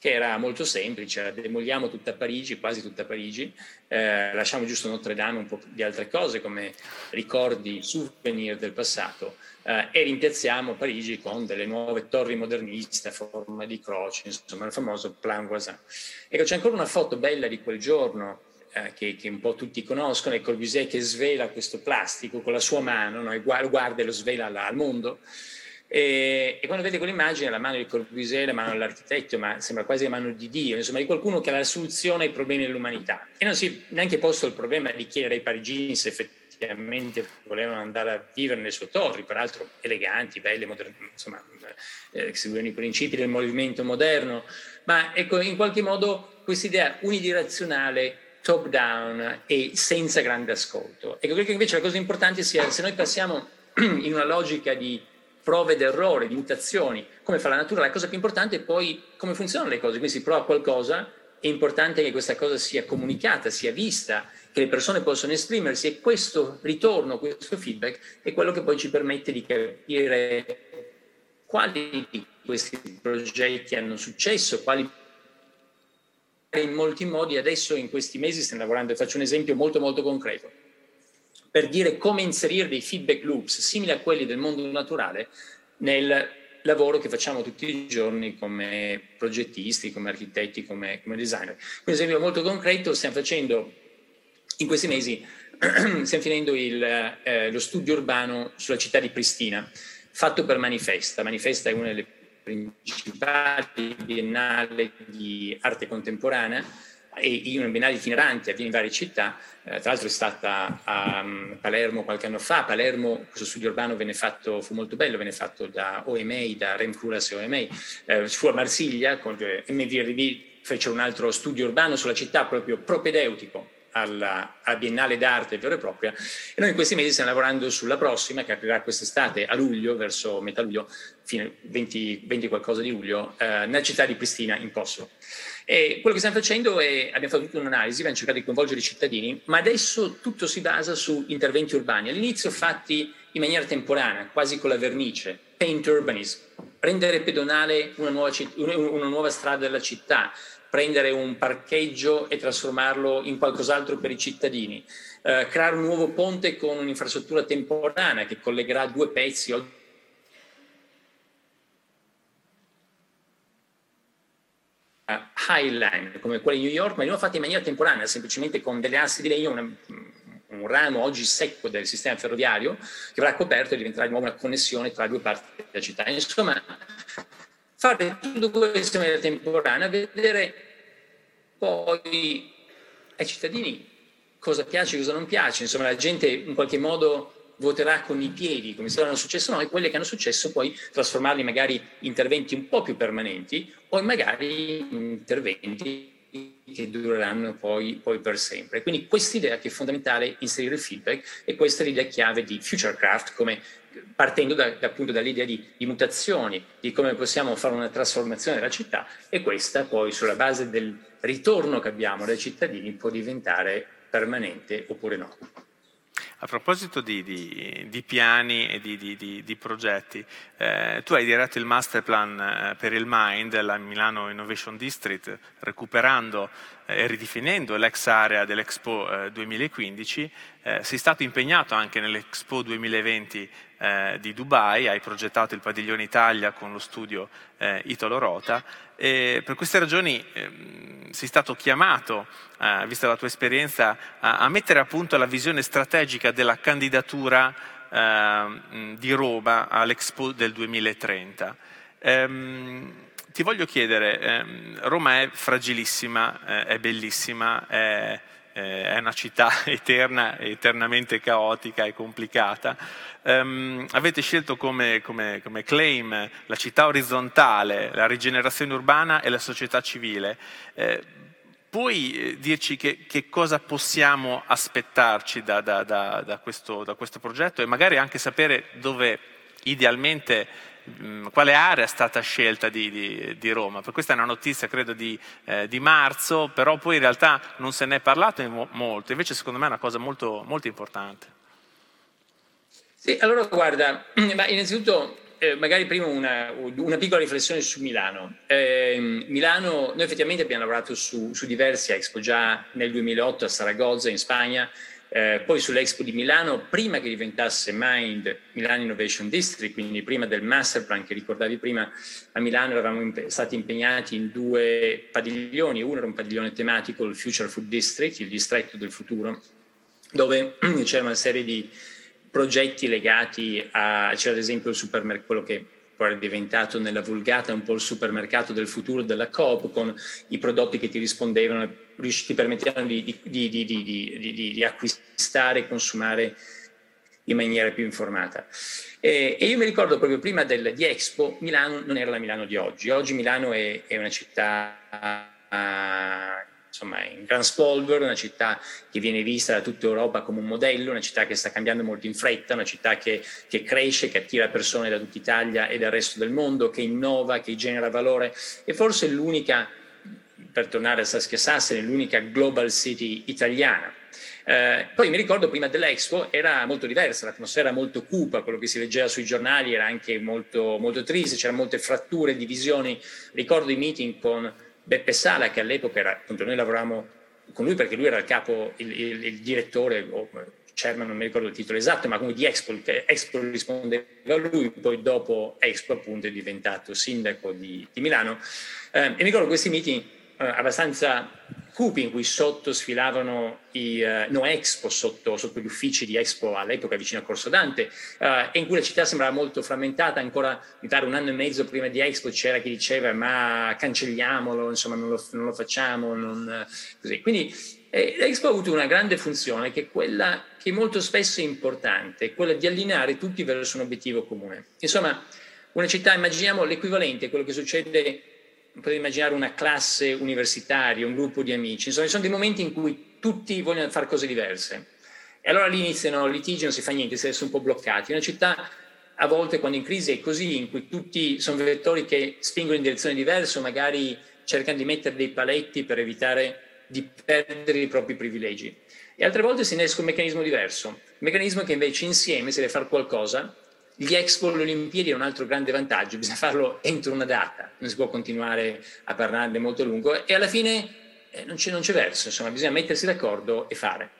che era molto semplice, demoliamo tutta Parigi, quasi tutta Parigi, eh, lasciamo giusto Notre Dame un po' di altre cose come ricordi, souvenir del passato eh, e rimpiazziamo Parigi con delle nuove torri moderniste a forma di croce, insomma il famoso Plan Voisin. Ecco, c'è ancora una foto bella di quel giorno eh, che, che, un po' tutti conoscono, è Corbusier che svela questo plastico con la sua mano no? e guarda e lo svela al mondo. E, e, quando vede quell'immagine, la mano di Corbusier, la mano dell'architetto, ma sembra quasi la mano di Dio, insomma di qualcuno che ha la soluzione ai problemi dell'umanità. E non si è neanche posto il problema di chiedere ai parigini se effettivamente volevano andare a vivere nelle sue torri, peraltro eleganti, belle, moderne, insomma, eh, seguivano i principi del movimento moderno, ma ecco, in qualche modo questa idea unidirezionale top down e senza grande ascolto. Ecco, credo che invece la cosa importante sia se noi passiamo in una logica di prove d'errore, di mutazioni, come fa la natura, la cosa più importante è poi come funzionano le cose, quindi si prova qualcosa, è importante che questa cosa sia comunicata, sia vista, che le persone possano esprimersi e questo ritorno, questo feedback è quello che poi ci permette di capire quali di questi progetti hanno successo, quali in molti modi adesso in questi mesi stiamo lavorando, faccio un esempio molto molto concreto. Per dire come inserire dei feedback loops simili a quelli del mondo naturale nel lavoro che facciamo tutti i giorni come progettisti, come architetti, come, come designer. Un esempio molto concreto, stiamo facendo in questi mesi, stiamo finendo il, eh, lo studio urbano sulla città di Pristina, fatto per Manifesta. Manifesta è una delle principali biennali di arte contemporanea e una biennale itinerante avviene in varie città, eh, tra l'altro è stata a um, Palermo qualche anno fa, a Palermo questo studio urbano venne fatto, fu molto bello, venne fatto da OMA, da Rem Curas e OMA, eh, fu a Marsiglia, con MVRV fece un altro studio urbano sulla città proprio propedeutico alla, alla, Biennale d'arte vera e propria. E noi in questi mesi stiamo lavorando sulla prossima che aprirà quest'estate a luglio, verso metà luglio, fine 20, 20 qualcosa di luglio, eh, nella città di Pristina in Kosovo. E quello che stiamo facendo è, abbiamo fatto tutta un'analisi, abbiamo cercato di coinvolgere i cittadini, ma adesso tutto si basa su interventi urbani, all'inizio fatti in maniera temporanea, quasi con la vernice, paint urbanism, rendere pedonale una nuova, una nuova strada della città, prendere un parcheggio e trasformarlo in qualcos'altro per i cittadini, eh, creare un nuovo ponte con un'infrastruttura temporanea che collegherà due pezzi Highline come quella di New York, ma abbiamo fatti in maniera temporanea, semplicemente con delle assi di legno, una, un ramo oggi secco del sistema ferroviario che verrà coperto e diventerà di nuovo una connessione tra due parti della città. Insomma, fare tutto questo in maniera temporanea, vedere poi ai cittadini cosa piace e cosa non piace, insomma la gente in qualche modo voterà con i piedi, come saranno successo noi, quelle che hanno successo poi trasformarli magari in interventi un po' più permanenti o magari in interventi che dureranno poi, poi per sempre. Quindi quest'idea che è fondamentale inserire il feedback e questa è l'idea chiave di Futurecraft come partendo da, appunto dall'idea di, di, mutazioni, di come possiamo fare una trasformazione della città e questa poi sulla base del ritorno che abbiamo dai cittadini può diventare permanente oppure no. A proposito di, di, di piani e di, di progetti, eh, tu hai diretto il master plan eh, per il Mind, la Milano Innovation District, recuperando e ridefinendo l'ex area dell'Expo eh, 2015. Eh, sei stato impegnato anche nell'Expo 2020 eh, di Dubai, hai progettato il padiglione Italia con lo studio eh, Italo Rota e per queste ragioni ehm, sei stato chiamato, eh, vista la tua esperienza, a, a, mettere a punto la visione strategica della candidatura ehm, di Roma all'Expo del 2030. Ehm, ti voglio chiedere, ehm, Roma è fragilissima, eh, è bellissima, è, eh, è, una città eterna, eternamente caotica e complicata. Um, avete scelto come, come, come, claim la città orizzontale, la rigenerazione urbana e la società civile. Eh, puoi eh, dirci che, che, cosa possiamo aspettarci da, da, da, questo, da questo progetto e magari anche sapere dove idealmente Mm, quale area è stata scelta di, di, di, Roma? Per questa è una notizia credo di, eh, di, marzo, però poi in realtà non se ne è parlato molto, invece secondo me è una cosa molto, molto importante. Sì, allora guarda, ma innanzitutto eh, magari prima una, una, piccola riflessione su Milano. Eh, Milano, noi effettivamente abbiamo lavorato su, su diversi Expo già nel 2008 a Saragozza in Spagna, eh, poi sull'Expo di Milano, prima che diventasse Mind Milano Innovation District, quindi prima del master plan che ricordavi prima, a Milano eravamo impe- stati impegnati in due padiglioni, uno era un padiglione tematico, il Future Food District, il distretto del futuro, dove c'era una serie di progetti legati a, c'era ad esempio il supermercato, quello che poi è diventato nella vulgata un po' il supermercato del futuro della Coop con i prodotti che ti rispondevano, ti permettevano di, di, di, di acquistare e consumare in maniera più informata. E, e, io mi ricordo proprio prima del, di Expo, Milano non era la Milano di oggi. Oggi Milano è, è una città uh, insomma, in gran spolvero, una città che viene vista da tutta Europa come un modello, una città che sta cambiando molto in fretta, una città che, che cresce, che attira persone da tutta Italia e dal resto del mondo, che innova, che genera valore e forse l'unica, per tornare a Saskia Sassari, l'unica global city italiana. Eh, poi mi ricordo prima dell'Expo era molto diversa, l'atmosfera molto cupa, quello che si leggeva sui giornali era anche molto, molto triste, c'erano molte fratture, divisioni. Ricordo i meeting con Beppe Sala, che all'epoca era, appunto, noi lavoravamo con lui perché lui era il capo, il, il, il direttore, o chairman, non mi ricordo il titolo esatto, ma comunque di Expo, Expo rispondeva a lui, poi dopo Expo appunto è diventato sindaco di, di Milano. Eh, e mi ricordo questi meeting eh, abbastanza cupi in cui sotto sfilavano i uh, No Expo, sotto, sotto, gli uffici di Expo all'epoca vicino a Corso Dante, uh, e in cui la città sembrava molto frammentata, ancora mi pare un anno e mezzo prima di Expo c'era chi diceva ma cancelliamolo, insomma non lo, non lo facciamo, non, così. Quindi eh, l'Expo ha avuto una grande funzione che è quella che molto spesso è importante, quella di allineare tutti verso un obiettivo comune. Insomma, una città, immaginiamo l'equivalente, quello che succede potete immaginare una classe universitaria, un gruppo di amici, insomma, ci sono dei momenti in cui tutti vogliono fare cose diverse. E allora lì iniziano litigi, non si fa niente, si resta un po' bloccati. Una città a volte quando in crisi è così, in cui tutti sono vettori che spingono in direzione diversa, magari cercano di mettere dei paletti per evitare di perdere i propri privilegi. E altre volte si innesca un meccanismo diverso, un meccanismo che invece insieme, se deve fare qualcosa, gli Expo, le Olimpiadi è un altro grande vantaggio, bisogna farlo entro una data, non si può continuare a parlarne molto a lungo e alla fine eh, non, c'è, non, c'è, verso, insomma, bisogna mettersi d'accordo e fare.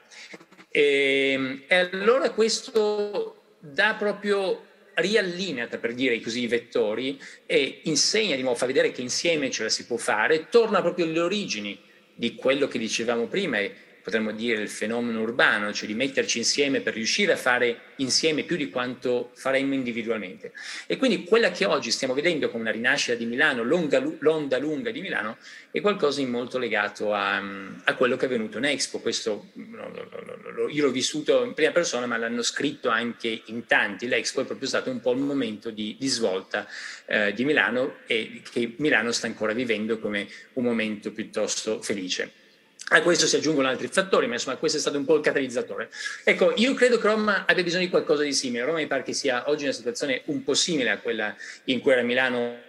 E, ehm, e allora questo dà proprio riallinea, per dire così, i vettori e insegna di nuovo, fa vedere che insieme ce la si può fare, torna proprio alle origini di quello che dicevamo prima potremmo dire il fenomeno urbano, cioè di metterci insieme per riuscire a fare insieme più di quanto faremmo individualmente. E quindi quella che oggi stiamo vedendo come una rinascita di Milano, l'onda lunga di Milano, è qualcosa di molto legato a, a quello che è avvenuto in Expo. Questo io l'ho vissuto in prima persona, ma l'hanno scritto anche in tanti. L'Expo è proprio stato un po' il momento di, di svolta eh, di Milano e che Milano sta ancora vivendo come un momento piuttosto felice. A questo si aggiungono altri fattori, ma insomma questo è stato un po' il catalizzatore. Ecco, io credo che Roma abbia bisogno di qualcosa di simile. Roma mi pare che sia oggi una situazione un po' simile a quella in cui era Milano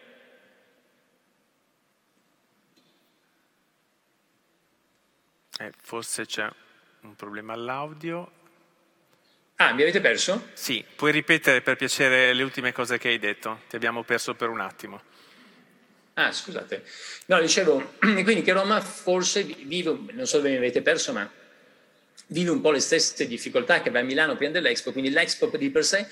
Eh, forse c'è un problema all'audio. Ah, mi avete perso? Sì, puoi ripetere per piacere le ultime cose che hai detto, ti abbiamo perso per un attimo. Ah, scusate. No, dicevo, quindi che Roma forse vive, non so dove mi avete perso, ma vive un po' le stesse difficoltà che va a Milano prima dell'Expo, quindi l'Expo di per sé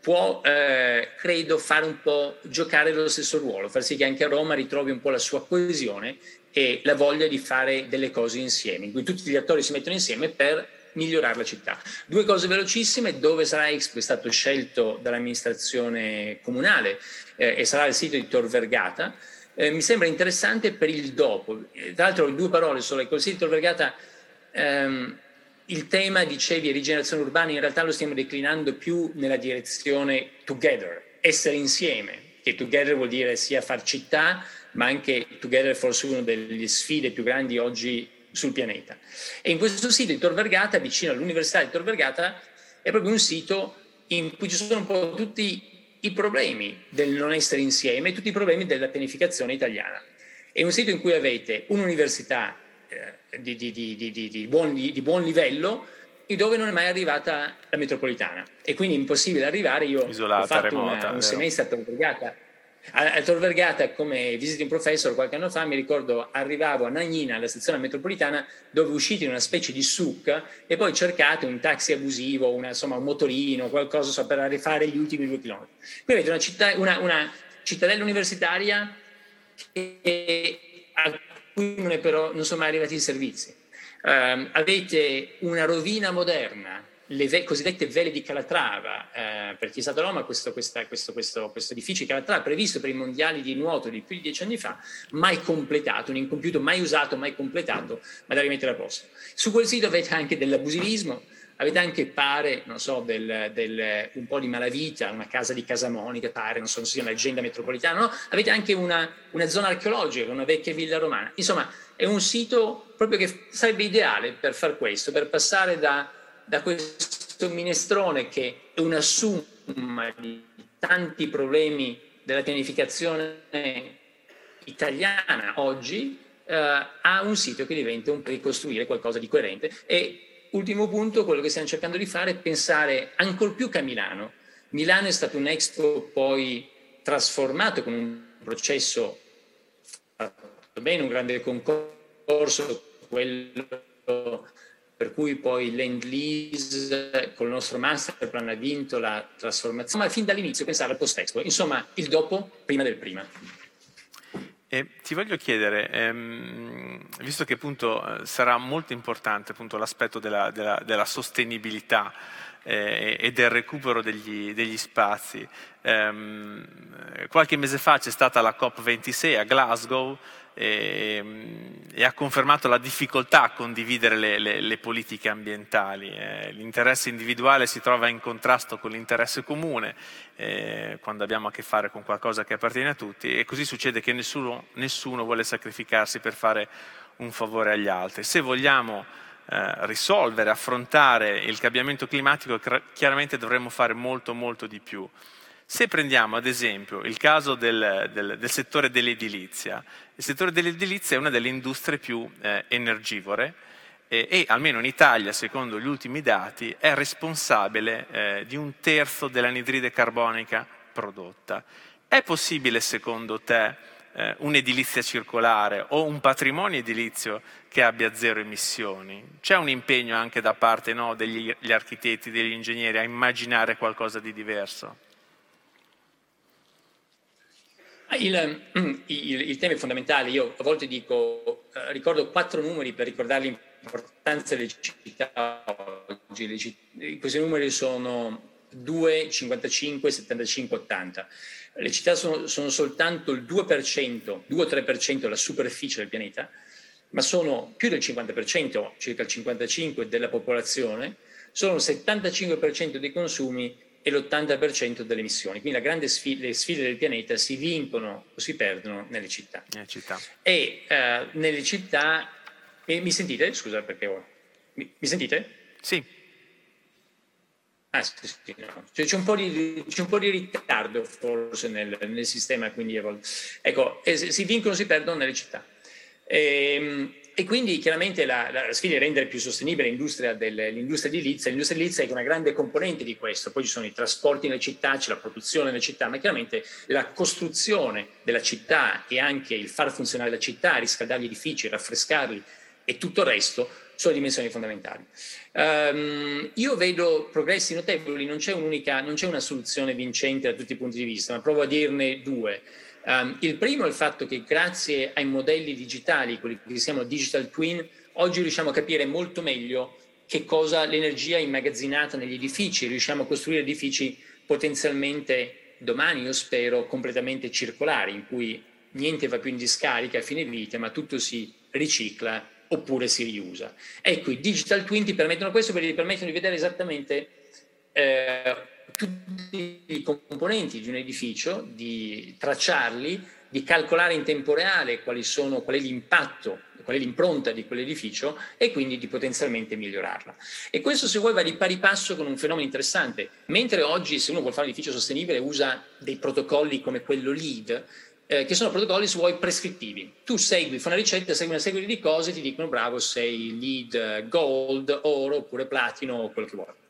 può, eh, credo, fare un po' giocare lo stesso ruolo, far sì che anche Roma ritrovi un po' la sua coesione e la voglia di fare delle cose insieme, in cui tutti gli attori si mettono insieme per migliorare la città. Due cose velocissime, dove sarà Expo è stato scelto dall'amministrazione comunale eh, e sarà il sito di Tor Vergata, eh, mi sembra interessante per il dopo. Tra l'altro, due parole solo. Col sito Vergata, ehm, il tema, dicevi, rigenerazione urbana, in realtà lo stiamo declinando più nella direzione together, essere insieme, che together vuol dire sia far città, ma anche together forse una delle sfide più grandi oggi sul pianeta. E in questo sito di Tor Vergata, vicino all'Università di Tor Vergata, è proprio un sito in cui ci sono un po' tutti i problemi del non essere insieme, tutti i problemi della pianificazione italiana. È un sito in cui avete un'università eh, di, di, di, di, buon, di buon livello dove non è mai arrivata la metropolitana e quindi è impossibile arrivare. Io Isolata, ho fatto remota, una, un semestre a Vergata a, Tor Vergata come visiting professor qualche anno fa mi ricordo arrivavo a Nagnina alla stazione metropolitana dove uscite in una specie di suc e poi cercate un taxi abusivo una, insomma un motorino qualcosa so, per rifare gli ultimi due chilometri. Qui avete una, città, una, una cittadella universitaria che, a cui non, però, non sono mai arrivati i servizi. Um, avete una rovina moderna le ve- cosiddette vele di Calatrava, eh, per chi è stato Roma, questo, questa, questo, questo, questo, edificio di Calatrava previsto per i mondiali di nuoto di più di dieci anni fa, mai completato, un incompiuto, mai usato, mai completato, ma da rimettere a posto. Su quel sito avete anche dell'abusivismo, avete anche, pare, non so, del, del, un po' di malavita, una casa di Casamonica, pare, non so, non si chiama leggenda metropolitana, no? avete anche una, una zona archeologica, una vecchia villa romana. Insomma, è un sito proprio che sarebbe ideale per far questo, per passare da da questo minestrone che è una somma di tanti problemi della pianificazione italiana oggi eh, a un sito che diventa un ricostruire qualcosa di coerente. E ultimo punto quello che stiamo cercando di fare è pensare ancora più che a Milano. Milano è stato un expo poi trasformato con un processo fatto bene un grande concorso quello per cui poi l'end lease con il nostro master plan ha vinto la trasformazione, ma fin dall'inizio pensare al post-expo, insomma il dopo prima del prima. E ti voglio chiedere, ehm, visto che appunto eh, sarà molto importante appunto, l'aspetto della, della, della sostenibilità eh, e del recupero degli, degli spazi, ehm, qualche mese fa c'è stata la COP26 a Glasgow, e, e, ha confermato la difficoltà a condividere le, le, le politiche ambientali. Eh, l'interesse individuale si trova in contrasto con l'interesse comune eh, quando abbiamo a che fare con qualcosa che appartiene a tutti e così succede che nessuno, nessuno vuole sacrificarsi per fare un favore agli altri. Se vogliamo eh, risolvere, affrontare il cambiamento climatico, chiaramente dovremmo fare molto, molto di più. Se prendiamo ad esempio il caso del, del, del settore dell'edilizia, il settore dell'edilizia è una delle industrie più eh, energivore eh, e almeno in Italia, secondo gli ultimi dati, è responsabile eh, di un terzo dell'anidride carbonica prodotta. È possibile secondo te eh, un'edilizia circolare o un patrimonio edilizio che abbia zero emissioni? C'è un impegno anche da parte no, degli architetti, degli ingegneri a immaginare qualcosa di diverso? Il, il, il, tema è fondamentale. Io a volte dico, eh, ricordo quattro numeri per ricordare l'importanza delle città oggi. Questi numeri sono 2, 55, 75, 80. Le città sono, sono soltanto il 2%, 2 o 3% della superficie del pianeta, ma sono più del 50%, circa il 55% della popolazione, sono il 75% dei consumi e l'80% delle emissioni. Quindi sfida, le sfide del pianeta si vincono o si perdono nelle città. Nelle città. E uh, nelle città... Eh, mi sentite? Scusa perché... Ho... Mi, mi sentite? Sì. Ah, sì, sì, no. cioè, c'è, un di, c'è, un po di, ritardo forse nel, nel sistema, quindi ecco, eh, si vincono o si perdono nelle città. E, ehm, e quindi chiaramente la, la, sfida è rendere più sostenibile l'industria, del, l'industria edilizia. L'industria edilizia è una grande componente di questo, poi ci sono i trasporti nelle città, c'è la produzione nelle città, ma chiaramente la costruzione della città e anche il far funzionare la città, riscaldare gli edifici, raffrescarli e tutto il resto sono dimensioni fondamentali. Um, io vedo progressi notevoli, non c'è, non c'è una soluzione vincente da tutti i punti di vista, ma provo a dirne due. Um, il primo è il fatto che grazie ai modelli digitali, quelli che si chiamano digital twin, oggi riusciamo a capire molto meglio che cosa l'energia è immagazzinata negli edifici, riusciamo a costruire edifici potenzialmente domani, io spero, completamente circolari, in cui niente va più in discarica a fine vita, ma tutto si ricicla oppure si riusa. Ecco, i digital twin ti permettono questo perché ti permettono di vedere esattamente eh, tutti i componenti di un edificio, di tracciarli, di calcolare in tempo reale quali sono, qual è l'impatto, qual è l'impronta di quell'edificio e quindi di potenzialmente migliorarla. E questo se vuoi va di pari passo con un fenomeno interessante. Mentre oggi se uno vuole fare un edificio sostenibile usa dei protocolli come quello LEED, eh, che sono protocolli se vuoi prescrittivi. Tu segui, fai una ricetta, segui una serie di cose e ti dicono bravo sei LEED gold, oro oppure platino o quello che vuoi.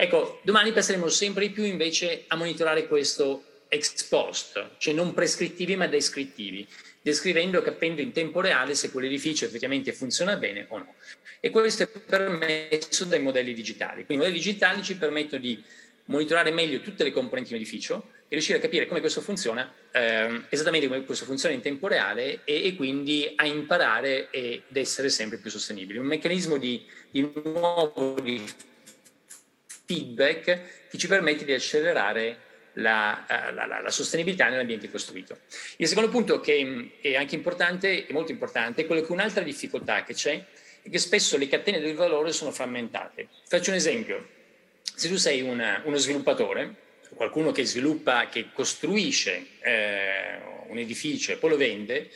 Ecco, domani passeremo sempre di più invece a monitorare questo ex post, cioè non prescrittivi ma descrittivi, descrivendo e capendo in tempo reale se quell'edificio effettivamente funziona bene o no. E questo è permesso dai modelli digitali. Quindi i modelli digitali ci permettono di monitorare meglio tutte le componenti di un edificio e riuscire a capire come questo funziona, eh, esattamente come questo funziona in tempo reale e, e, quindi a imparare ed essere sempre più sostenibili. Un meccanismo di, di nuovo di feedback che ci permette di accelerare la, eh, la, la, la, sostenibilità nell'ambiente costruito. Il secondo punto che è anche importante, è molto importante, è quello che un'altra difficoltà che c'è è che spesso le catene del valore sono frammentate. Faccio un esempio. Se tu sei una, uno sviluppatore, qualcuno che sviluppa, che costruisce eh, un edificio e poi lo vende,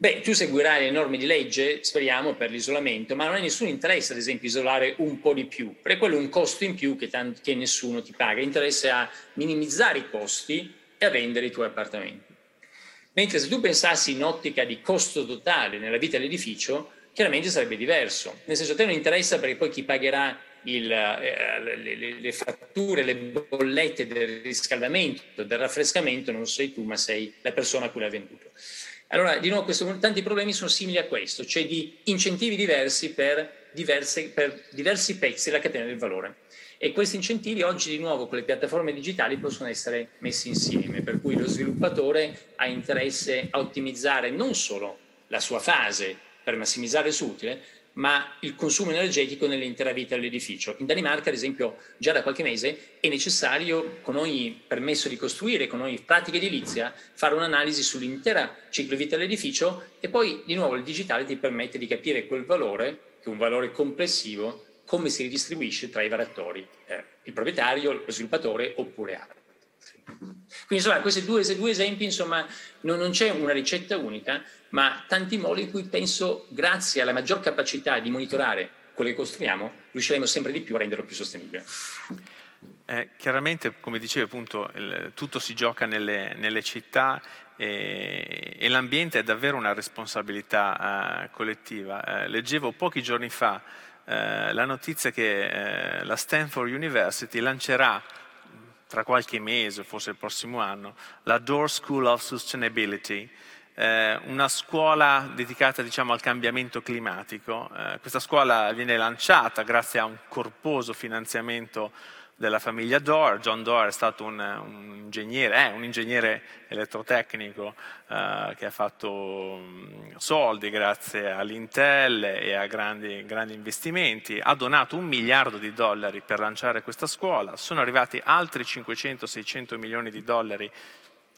Beh, tu seguirai le norme di legge, speriamo, per l'isolamento, ma non hai nessun interesse, ad esempio, isolare un po' di più, perché quello è un costo in più che, tant- che nessuno ti paga. Interesse a minimizzare i costi e a vendere i tuoi appartamenti. Mentre se tu pensassi in ottica di costo totale nella vita dell'edificio, chiaramente sarebbe diverso. Nel senso, a te non interessa perché poi chi pagherà il, eh, le, le, le, fatture, le bollette del riscaldamento, del raffrescamento, non sei tu, ma sei la persona a cui l'ha venduto. Allora, di nuovo, questo, tanti problemi sono simili a questo, cioè di incentivi diversi per, diverse, per diversi pezzi della catena del valore. E questi incentivi oggi, di nuovo, con le piattaforme digitali possono essere messi insieme, per cui lo sviluppatore ha interesse a ottimizzare non solo la sua fase per massimizzare il suo utile, ma il consumo energetico nell'intera vita dell'edificio. In Danimarca, ad esempio, già da qualche mese è necessario, con ogni permesso di costruire, con ogni pratica edilizia, fare un'analisi sull'intera ciclo di vita dell'edificio e poi, di nuovo, il digitale ti permette di capire quel valore, che è un valore complessivo, come si ridistribuisce tra i vari attori, eh, il proprietario, lo sviluppatore oppure altri. Quindi insomma, questi due, due esempi, insomma, non, non, c'è una ricetta unica, ma tanti modi in cui penso, grazie alla maggior capacità di monitorare quello che costruiamo, riusciremo sempre di più a renderlo più sostenibile. Eh, chiaramente, come dicevo, appunto, il, tutto si gioca nelle, nelle città e, e, l'ambiente è davvero una responsabilità eh, collettiva. Eh, leggevo pochi giorni fa eh, la notizia che eh, la Stanford University lancerà tra qualche mese, forse il prossimo anno, la Door School of Sustainability, eh, una scuola dedicata diciamo, al cambiamento climatico. Eh, questa scuola viene lanciata grazie a un corposo finanziamento della famiglia Doer. John Doer è stato un, un ingegnere, è un ingegnere elettrotecnico eh, che ha fatto mm, soldi grazie all'Intel e a grandi, grandi investimenti, ha donato un miliardo di dollari per lanciare questa scuola, sono arrivati altri 500-600 milioni di dollari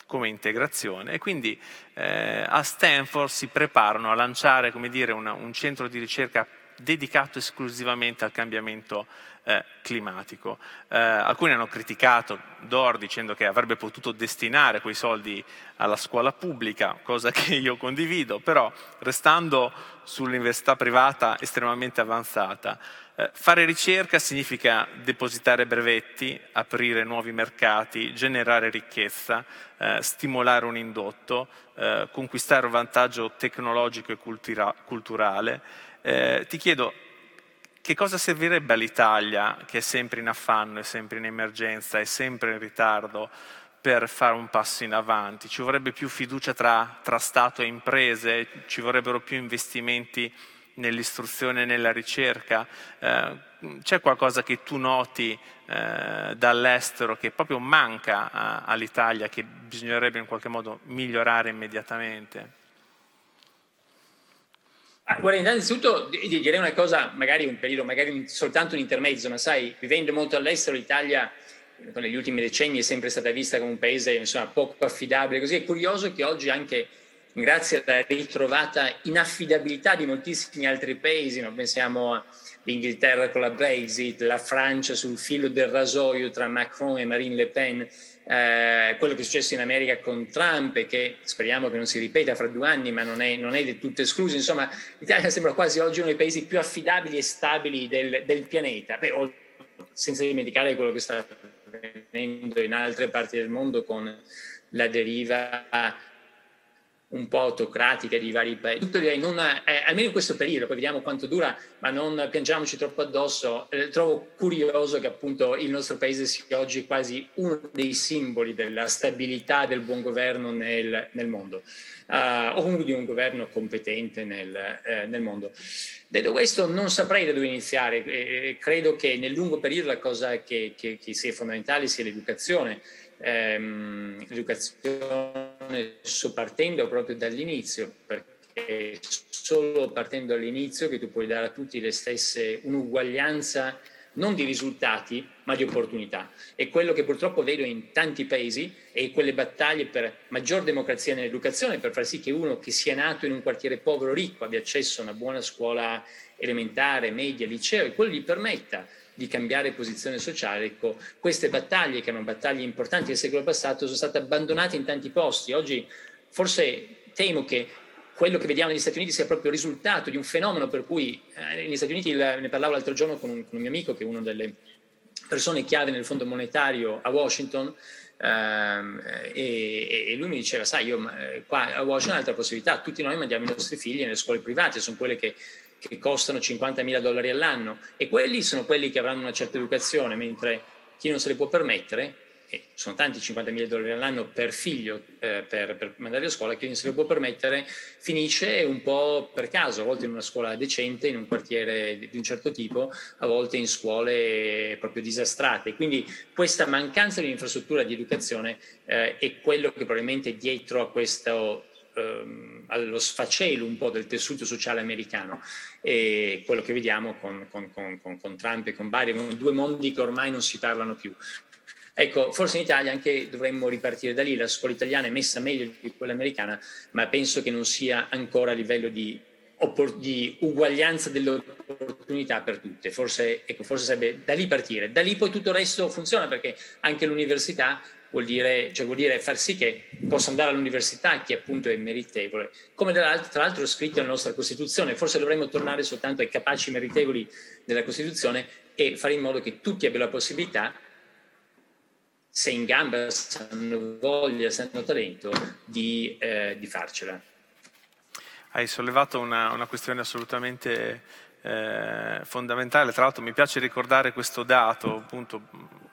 come integrazione. E quindi eh, a Stanford si preparano a lanciare dire, una, un centro di ricerca dedicato esclusivamente al cambiamento eh, climatico. Eh, alcuni hanno criticato Dor dicendo che avrebbe potuto destinare quei soldi alla scuola pubblica, cosa che io condivido, però restando sull'università privata estremamente avanzata, eh, fare ricerca significa depositare brevetti, aprire nuovi mercati, generare ricchezza, eh, stimolare un indotto, eh, conquistare un vantaggio tecnologico e cultura- culturale. Eh, ti chiedo, che cosa servirebbe all'Italia, che è sempre in affanno, è sempre in emergenza, è sempre in ritardo, per fare un passo in avanti? Ci vorrebbe più fiducia tra, tra Stato e imprese? Ci vorrebbero più investimenti nell'istruzione e nella ricerca? Eh, c'è qualcosa che tu noti eh, dall'estero che proprio manca a, all'Italia, che bisognerebbe in qualche modo migliorare immediatamente? Ah, guarda, innanzitutto direi una cosa, magari un periodo, magari soltanto un intermezzo, ma sai, vivendo molto all'estero, l'Italia negli ultimi decenni è sempre stata vista come un paese insomma, poco affidabile. Così è curioso che oggi anche grazie alla ritrovata inaffidabilità di moltissimi altri paesi, no? pensiamo all'Inghilterra con la Brexit, la Francia sul filo del rasoio tra Macron e Marine Le Pen, eh, quello che è successo in America con Trump e che speriamo che non si ripeta fra due anni, ma non è, non è del tutto escluso. Insomma, l'Italia sembra quasi oggi uno dei paesi più affidabili e stabili del, del pianeta, Beh, senza dimenticare quello che sta avvenendo in altre parti del mondo con la deriva un po' autocratica di vari paesi. Non, eh, almeno in questo periodo, poi vediamo quanto dura, ma non piangiamoci troppo addosso. Eh, trovo curioso che appunto il nostro paese sia oggi quasi uno dei simboli della stabilità del buon governo nel, nel mondo, uh, o comunque di un governo competente nel, eh, nel mondo. Detto questo, non saprei da dove iniziare. Credo che nel lungo periodo la cosa che, che, che sia fondamentale sia l'educazione ehm, l'educazione partendo proprio dall'inizio, perché solo partendo dall'inizio che tu puoi dare a tutti le stesse, un'uguaglianza non di risultati, ma di opportunità. E quello che purtroppo vedo in tanti paesi è quelle battaglie per maggior democrazia nell'educazione, per far sì che uno che sia nato in un quartiere povero ricco abbia accesso a una buona scuola elementare, media, liceo, e quello gli permetta di cambiare posizione sociale. Ecco, queste battaglie, che erano battaglie importanti del secolo passato, sono state abbandonate in tanti posti. Oggi forse temo che quello che vediamo negli Stati Uniti sia proprio il risultato di un fenomeno per cui eh, negli Stati Uniti, ne parlavo l'altro giorno con un, con un mio amico che è una delle persone chiave nel Fondo Monetario a Washington, ehm, e, e, lui mi diceva, sai, io eh, qua a Washington ho un'altra possibilità, tutti noi mandiamo i nostri figli nelle scuole private, sono quelle che che costano 50 mila dollari all'anno e quelli sono quelli che avranno una certa educazione, mentre chi non se le può permettere, e sono tanti 50 mila dollari all'anno per figlio eh, per, per, mandare a scuola, chi non se le può permettere finisce un po' per caso, a volte in una scuola decente, in un quartiere di un certo tipo, a volte in scuole proprio disastrate. Quindi questa mancanza di infrastruttura di educazione eh, è quello che probabilmente dietro a questo ehm, allo sfacelo un po' del tessuto sociale americano. E quello che vediamo con, con, con, con Trump e con Biden, due mondi che ormai non si parlano più. Ecco, forse in Italia anche dovremmo ripartire da lì, la scuola italiana è messa meglio di quella americana, ma penso che non sia ancora a livello di, di uguaglianza delle opportunità per tutte, forse, ecco, forse sarebbe da lì partire, da lì poi tutto il resto funziona perché anche l'università vuol dire, cioè vuol dire far sì che possa andare all'università chi appunto è meritevole, come tra l'altro è scritto nella nostra Costituzione, forse dovremmo tornare soltanto ai capaci meritevoli della Costituzione e fare in modo che tutti abbiano la possibilità, se in gamba, se hanno voglia, se hanno talento, di, eh, di farcela. Hai sollevato una, una questione assolutamente eh, fondamentale. Tra l'altro mi piace ricordare questo dato, appunto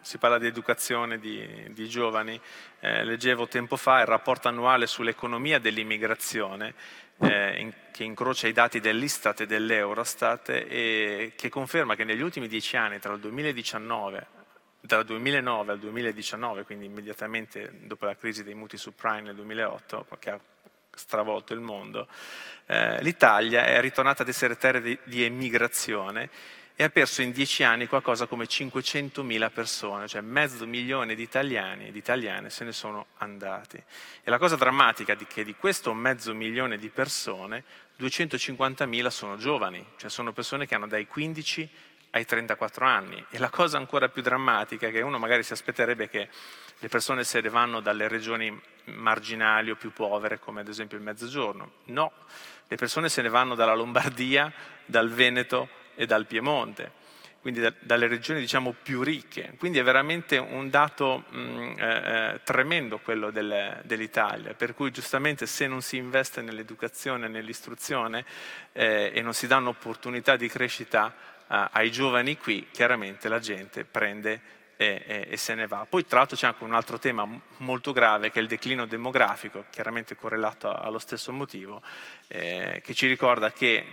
si parla di educazione di, di giovani, eh, leggevo tempo fa il rapporto annuale sull'economia dell'immigrazione eh, in, che incrocia i dati dell'Istat e dell'Eurostat e che conferma che negli ultimi dieci anni, tra il 2019 dal 2009 al 2019, quindi immediatamente dopo la crisi dei mutui subprime nel 2008, che ha stravolto il mondo, eh, l'Italia è ritornata ad essere terra di, di emigrazione e ha perso in dieci anni qualcosa come 500.000 persone, cioè mezzo milione di italiani e di italiane se ne sono andati. E la cosa drammatica è che di questo mezzo milione di persone, 250.000 sono giovani, cioè sono persone che hanno dai 15 ai 34 anni. E la cosa ancora più drammatica è che uno magari si aspetterebbe che le persone se ne vanno dalle regioni marginali o più povere, come ad esempio il Mezzogiorno. No, le persone se ne vanno dalla Lombardia, dal Veneto, e dal Piemonte, quindi da, dalle regioni diciamo più ricche. Quindi è veramente un dato mh, mm, eh, eh, tremendo quello del, dell'Italia, per cui giustamente se non si investe nell'educazione, nell'istruzione eh, e non si danno opportunità di crescita eh, ai giovani qui, chiaramente la gente prende e, e, e, se ne va. Poi tra l'altro c'è anche un altro tema molto grave che è il declino demografico, chiaramente correlato allo stesso motivo, eh, che ci ricorda che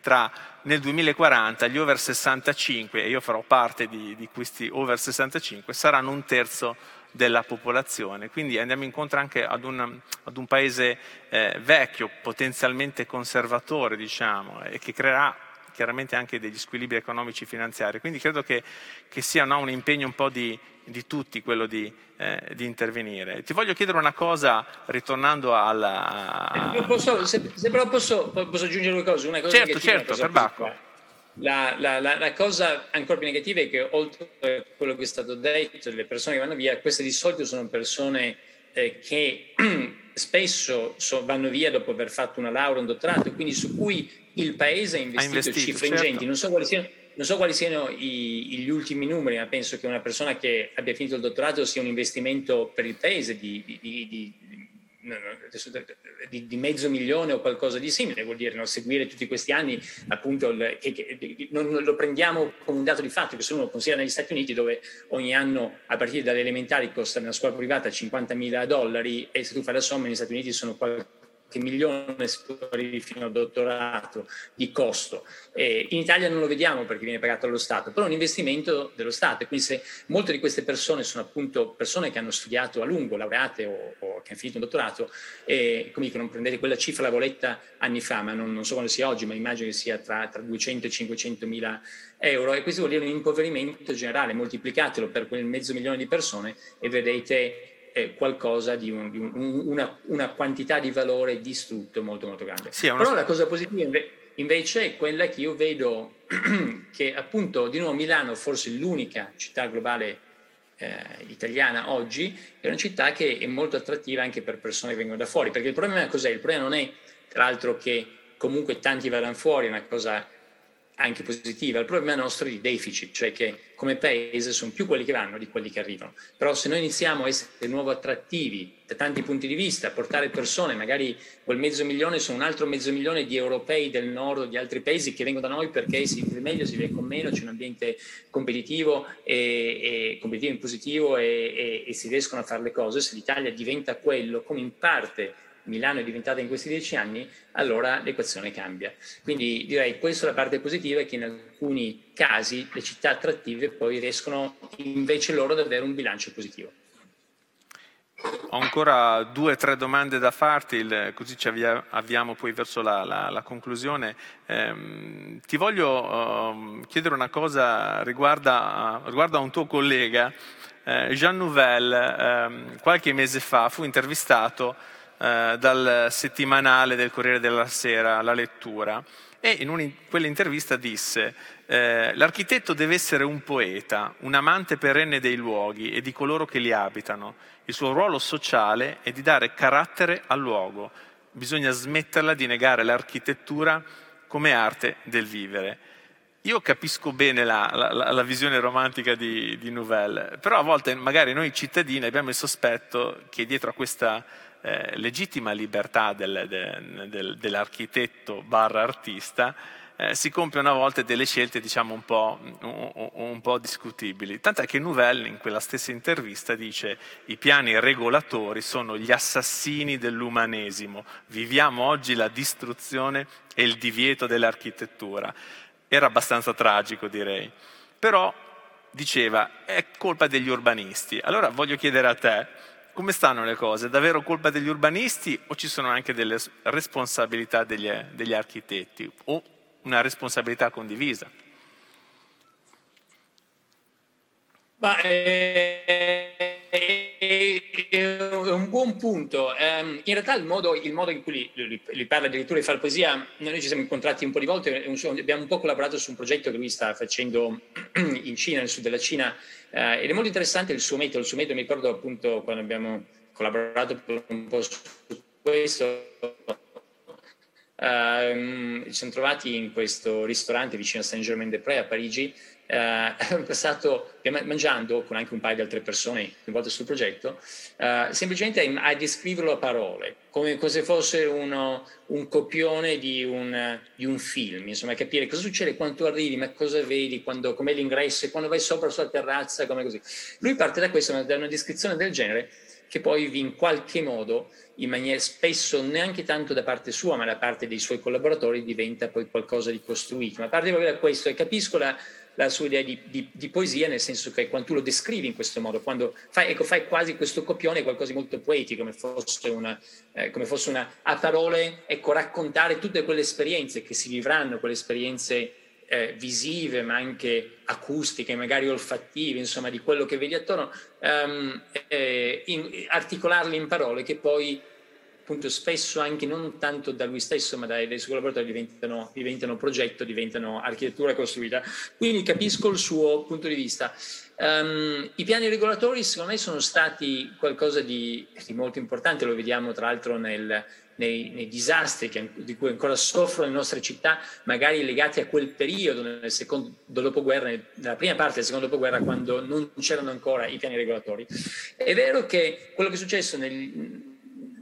tra, nel 2040 gli over 65, e io farò parte di, di questi over 65, saranno un terzo della popolazione. Quindi andiamo incontro anche ad un, ad un paese eh, vecchio, potenzialmente conservatore, diciamo, e che creerà chiaramente anche degli squilibri economici e finanziari. Quindi credo che, che sia no, un impegno un po' di, di tutti quello di, eh, di, intervenire. Ti voglio chiedere una cosa, ritornando alla... Eh, posso, se, se, però posso, posso, aggiungere due cose. Una cosa certo, certo, per Bacco. La, la, la, la, cosa ancora più negativa è che oltre a quello che è stato detto, le persone che vanno via, queste di solito sono persone eh, che spesso so, vanno via dopo aver fatto una laurea, un dottorato, quindi su cui il paese ha investito, ha investito cifre certo. ingenti. Non so quali siano, so quali siano i, gli ultimi numeri, ma penso che una persona che abbia finito il dottorato sia un investimento per il paese di, di, di, di, di, mezzo milione o qualcosa di simile, vuol dire no? seguire tutti questi anni, appunto, il, che, che, non lo prendiamo come un dato di fatto, che se uno considera negli Stati Uniti dove ogni anno a partire dalle elementari costa nella scuola privata 50 mila dollari e se tu fai la somma negli Stati Uniti sono qualcosa qualche milione arrivi fino al dottorato di costo. Eh, in Italia non lo vediamo perché viene pagato dallo Stato, però è un investimento dello Stato e quindi se molte di queste persone sono appunto persone che hanno studiato a lungo, laureate o, o che hanno finito un dottorato, e come dicono, prendete quella cifra la voletta anni fa, ma non, non so quando sia oggi, ma immagino che sia tra, tra 200 e 500 mila euro e questo vuol dire un impoverimento generale, moltiplicatelo per quel mezzo milione di persone e vedete è qualcosa di, un, di un, una, una, quantità di valore distrutto molto molto grande. Sì, una... Però la cosa positiva invece è quella che io vedo che appunto di nuovo Milano, forse l'unica città globale eh, italiana oggi, è una città che è molto attrattiva anche per persone che vengono da fuori, perché il problema cos'è? Il problema non è tra l'altro che comunque tanti vadano fuori, è una cosa anche positiva. Il problema nostro è di deficit, cioè che come paese sono più quelli che vanno di quelli che arrivano. Però se noi iniziamo a essere di nuovo attrattivi da tanti punti di vista, a portare persone, magari quel mezzo milione sono un altro mezzo milione di europei del nord o di altri paesi che vengono da noi perché si vive meglio, si vive con meno, c'è un ambiente competitivo e, e competitivo in positivo e, e, e si riescono a fare le cose. Se l'Italia diventa quello, come in parte Milano è diventata in questi dieci anni, allora l'equazione cambia. Quindi direi questa è la parte positiva è che in alcuni casi le città attrattive poi riescono invece loro ad avere un bilancio positivo. Ho ancora due o tre domande da farti, così ci avvia, avviamo poi verso la, la, la conclusione. Eh, ti voglio uh, chiedere una cosa riguardo a, un tuo collega, eh, Jean Nouvel, eh, qualche mese fa fu intervistato eh, dal settimanale del Corriere della Sera, La Lettura, e in quell'intervista disse eh, l'architetto deve essere un poeta, un amante perenne dei luoghi e di coloro che li abitano. Il suo ruolo sociale è di dare carattere al luogo. Bisogna smetterla di negare l'architettura come arte del vivere. Io capisco bene la, la, la visione romantica di, di Nouvelle, però a volte magari noi cittadini abbiamo il sospetto che dietro a questa eh, legittima libertà del, del, del, dell'architetto barra artista, eh, si compiono a volte delle scelte diciamo un po', un, un po', discutibili. Tant'è che Nouvelle in quella stessa intervista dice i piani regolatori sono gli assassini dell'umanesimo, viviamo oggi la distruzione e il divieto dell'architettura. Era abbastanza tragico direi, però diceva è colpa degli urbanisti. Allora voglio chiedere a te, come stanno le cose? È davvero colpa degli urbanisti o ci sono anche delle responsabilità degli, degli architetti o una responsabilità condivisa? Ma è, è, è, un buon punto. Um, in realtà il modo, il modo in cui lui, parla addirittura di fare poesia, noi ci siamo incontrati un po' di volte, abbiamo un po' collaborato su un progetto che lui sta facendo in Cina, nel sud della Cina, Uh, ed è molto interessante il suo metodo, il suo metodo mi ricordo appunto quando abbiamo collaborato un po' su questo, uh, ci siamo trovati in questo ristorante vicino a Saint-Germain-des-Prés a Parigi eh, passato mangiando con anche un paio di altre persone coinvolte sul progetto, eh, semplicemente a descriverlo a parole, come se fosse uno, un copione di un, di un, film, insomma, capire cosa succede quando arrivi, ma cosa vedi, quando, com'è l'ingresso, quando vai sopra sulla terrazza, come così. Lui parte da questo, da una descrizione del genere, che poi in qualche modo, in maniera spesso neanche tanto da parte sua, ma da parte dei suoi collaboratori, diventa poi qualcosa di costruito. Ma a parte proprio da questo, e capisco la, la sua idea di, di, di, poesia, nel senso che quando tu lo descrivi in questo modo, quando fai, ecco, fai quasi questo copione, qualcosa di molto poetico, come fosse una, eh, come fosse una a parole, ecco, raccontare tutte quelle esperienze che si vivranno, quelle esperienze eh, visive, ma anche acustiche, magari olfattive, insomma, di quello che vedi attorno, um, eh, in, articolarle in parole che poi appunto spesso anche non tanto da lui stesso ma dai, dai suoi collaboratori diventano, diventano, progetto, diventano architettura costruita. Quindi capisco il suo punto di vista. Um, I piani regolatori secondo me sono stati qualcosa di, di molto importante, lo vediamo tra l'altro nel, nei, nei, disastri che, di cui ancora soffrono le nostre città, magari legati a quel periodo nel secondo dopoguerra, nella prima parte del secondo dopoguerra, quando non c'erano ancora i piani regolatori. È vero che quello che è successo nel,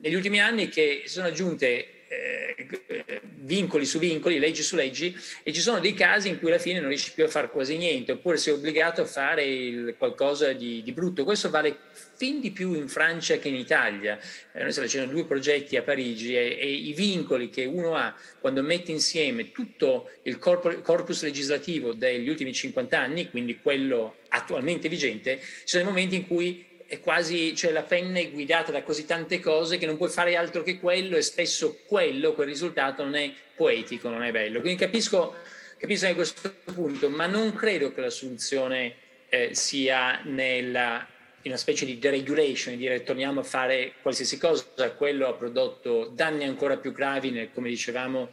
negli ultimi anni che si sono aggiunte eh, vincoli su vincoli, leggi su leggi, e ci sono dei casi in cui alla fine non riesci più a fare quasi niente, oppure sei obbligato a fare qualcosa di, di, brutto. Questo vale fin di più in Francia che in Italia. Eh, noi stiamo facendo due progetti a Parigi e, e, i vincoli che uno ha quando mette insieme tutto il corpo, corpus legislativo degli ultimi 50 anni, quindi quello attualmente vigente, ci sono i momenti in cui è quasi, cioè la penna è guidata da così tante cose che non puoi fare altro che quello e spesso quello, quel risultato non è poetico, non è bello. Quindi capisco, capisco anche questo punto, ma non credo che la soluzione eh, sia nella, in una specie di deregulation, dire torniamo a fare qualsiasi cosa, quello ha prodotto danni ancora più gravi, nel, come dicevamo,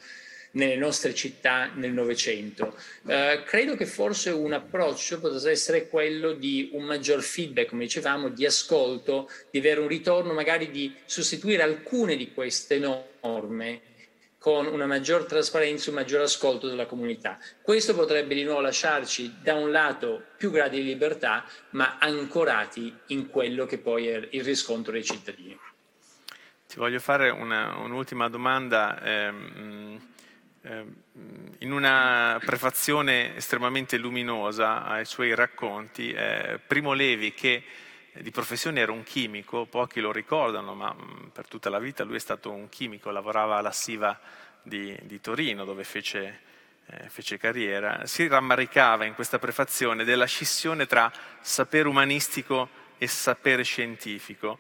nelle nostre città nel Novecento. Eh, credo che forse un approccio possa essere quello di un maggior feedback, come dicevamo, di ascolto, di avere un ritorno, magari di sostituire alcune di queste norme con una maggior trasparenza, un maggior ascolto della comunità. Questo potrebbe di nuovo lasciarci da un lato più gradi di libertà, ma ancorati in quello che poi è il riscontro dei cittadini. Ti voglio fare una, un'ultima domanda. Eh, in una prefazione estremamente luminosa ai suoi racconti, eh, Primo Levi, che di professione era un chimico, pochi lo ricordano, ma mm, per tutta la vita lui è stato un chimico, lavorava alla SIVA di, di Torino, dove fece, eh, fece, carriera, si rammaricava in questa prefazione della scissione tra sapere umanistico e sapere scientifico.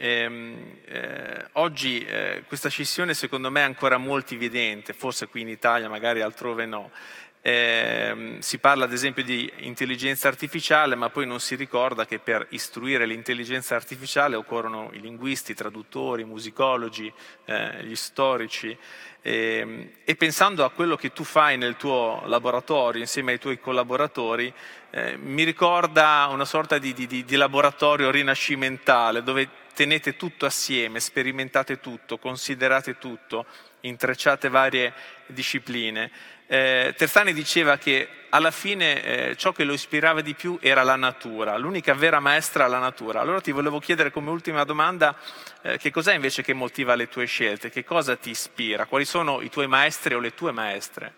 Eh, eh, oggi eh, questa scissione secondo me è ancora molto evidente, forse qui in Italia, magari altrove no. Eh, si parla ad esempio di intelligenza artificiale, ma poi non si ricorda che per istruire l'intelligenza artificiale occorrono i linguisti, i traduttori, i musicologi, eh, gli storici. Eh, e pensando a quello che tu fai nel tuo laboratorio insieme ai tuoi collaboratori, eh, mi ricorda una sorta di, di, di laboratorio rinascimentale dove tenete tutto assieme, sperimentate tutto, considerate tutto, intrecciate varie discipline. Eh, Terzani diceva che alla fine eh, ciò che lo ispirava di più era la natura, l'unica vera maestra è la natura. Allora ti volevo chiedere come ultima domanda eh, che cos'è invece che motiva le tue scelte, che cosa ti ispira, quali sono i tuoi maestri o le tue maestre?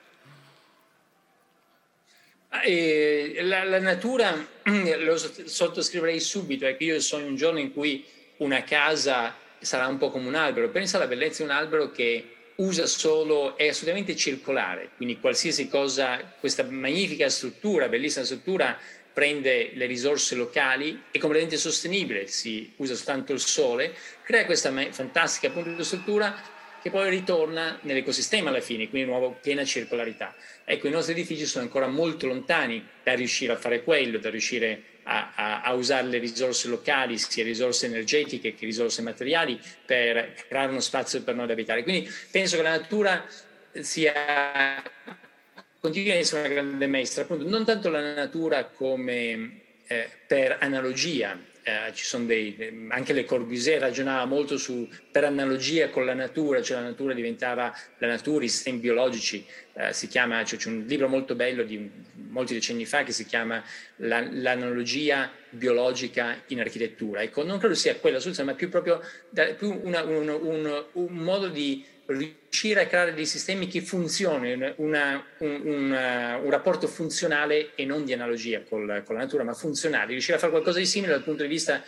Ah, la, la, natura lo sottoscriverei subito, è che io sogno un giorno in cui una casa sarà un po' come un albero. Pensa alla bellezza di un albero che usa solo, è assolutamente circolare, quindi qualsiasi cosa, questa magnifica struttura, bellissima struttura, prende le risorse locali, è completamente sostenibile, si usa soltanto il sole, crea questa fantastica appunto struttura che poi ritorna nell'ecosistema alla fine, quindi di nuovo piena circolarità. Ecco, i nostri edifici sono ancora molto lontani da riuscire a fare quello, da riuscire a, a, a, usare le risorse locali, sia risorse energetiche che risorse materiali, per creare uno spazio per noi da abitare. Quindi penso che la natura sia, continui a essere una grande maestra, appunto, non tanto la natura come eh, per analogia, eh, ci sono dei, anche Le Corbusier ragionava molto su, per analogia con la natura, cioè la natura diventava la natura, i sistemi biologici, eh, si chiama, cioè, c'è un libro molto bello di molti decenni fa che si chiama la, L'analogia biologica in architettura. Ecco, non credo sia quella soluzione, ma più proprio da, più una, un, un, un modo di riuscire a creare dei sistemi che funzionino, una, un, una, un, rapporto funzionale e non di analogia con, con, la natura, ma funzionale, riuscire a fare qualcosa di simile dal punto di vista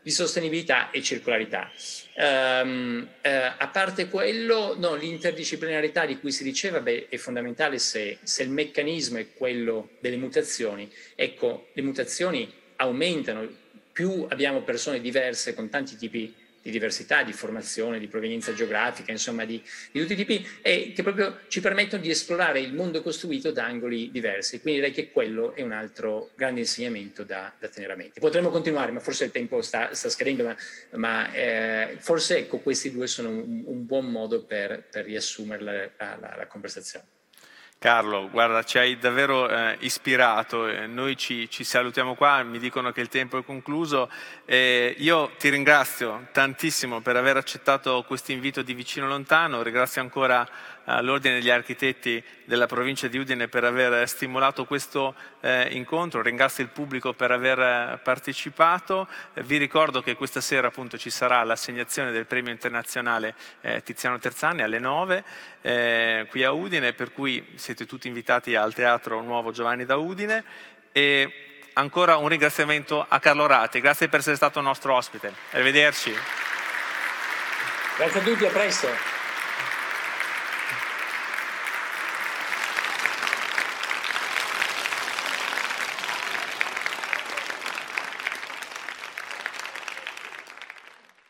di sostenibilità e circolarità. Um, uh, a parte quello, no, l'interdisciplinarità di cui si diceva beh, è fondamentale se, se il meccanismo è quello delle mutazioni. Ecco, le mutazioni aumentano, più abbiamo persone diverse con tanti tipi di diversità, di formazione, di provenienza geografica, insomma di, di, tutti i tipi, e che proprio ci permettono di esplorare il mondo costruito da angoli diversi. Quindi direi che quello è un altro grande insegnamento da, da tenere a mente. Potremmo continuare, ma forse il tempo sta, sta scadendo, ma, ma eh, forse ecco, questi due sono un, un buon modo per, per riassumere la, la, la conversazione. Carlo, guarda, ci hai davvero eh, ispirato, noi ci, ci, salutiamo qua, mi dicono che il tempo è concluso. Eh, io ti ringrazio tantissimo per aver accettato questo invito di vicino lontano, ringrazio ancora all'Ordine degli Architetti della provincia di Udine per aver stimolato questo eh, incontro, ringrazio il pubblico per aver partecipato, vi ricordo che questa sera appunto ci sarà l'assegnazione del premio internazionale eh, Tiziano Terzani alle 9 eh, qui a Udine, per cui siete tutti invitati al Teatro Nuovo Giovanni da Udine. E ancora un ringraziamento a Carlo Ratti, grazie per essere stato nostro ospite, arrivederci. Grazie a tutti, a presto.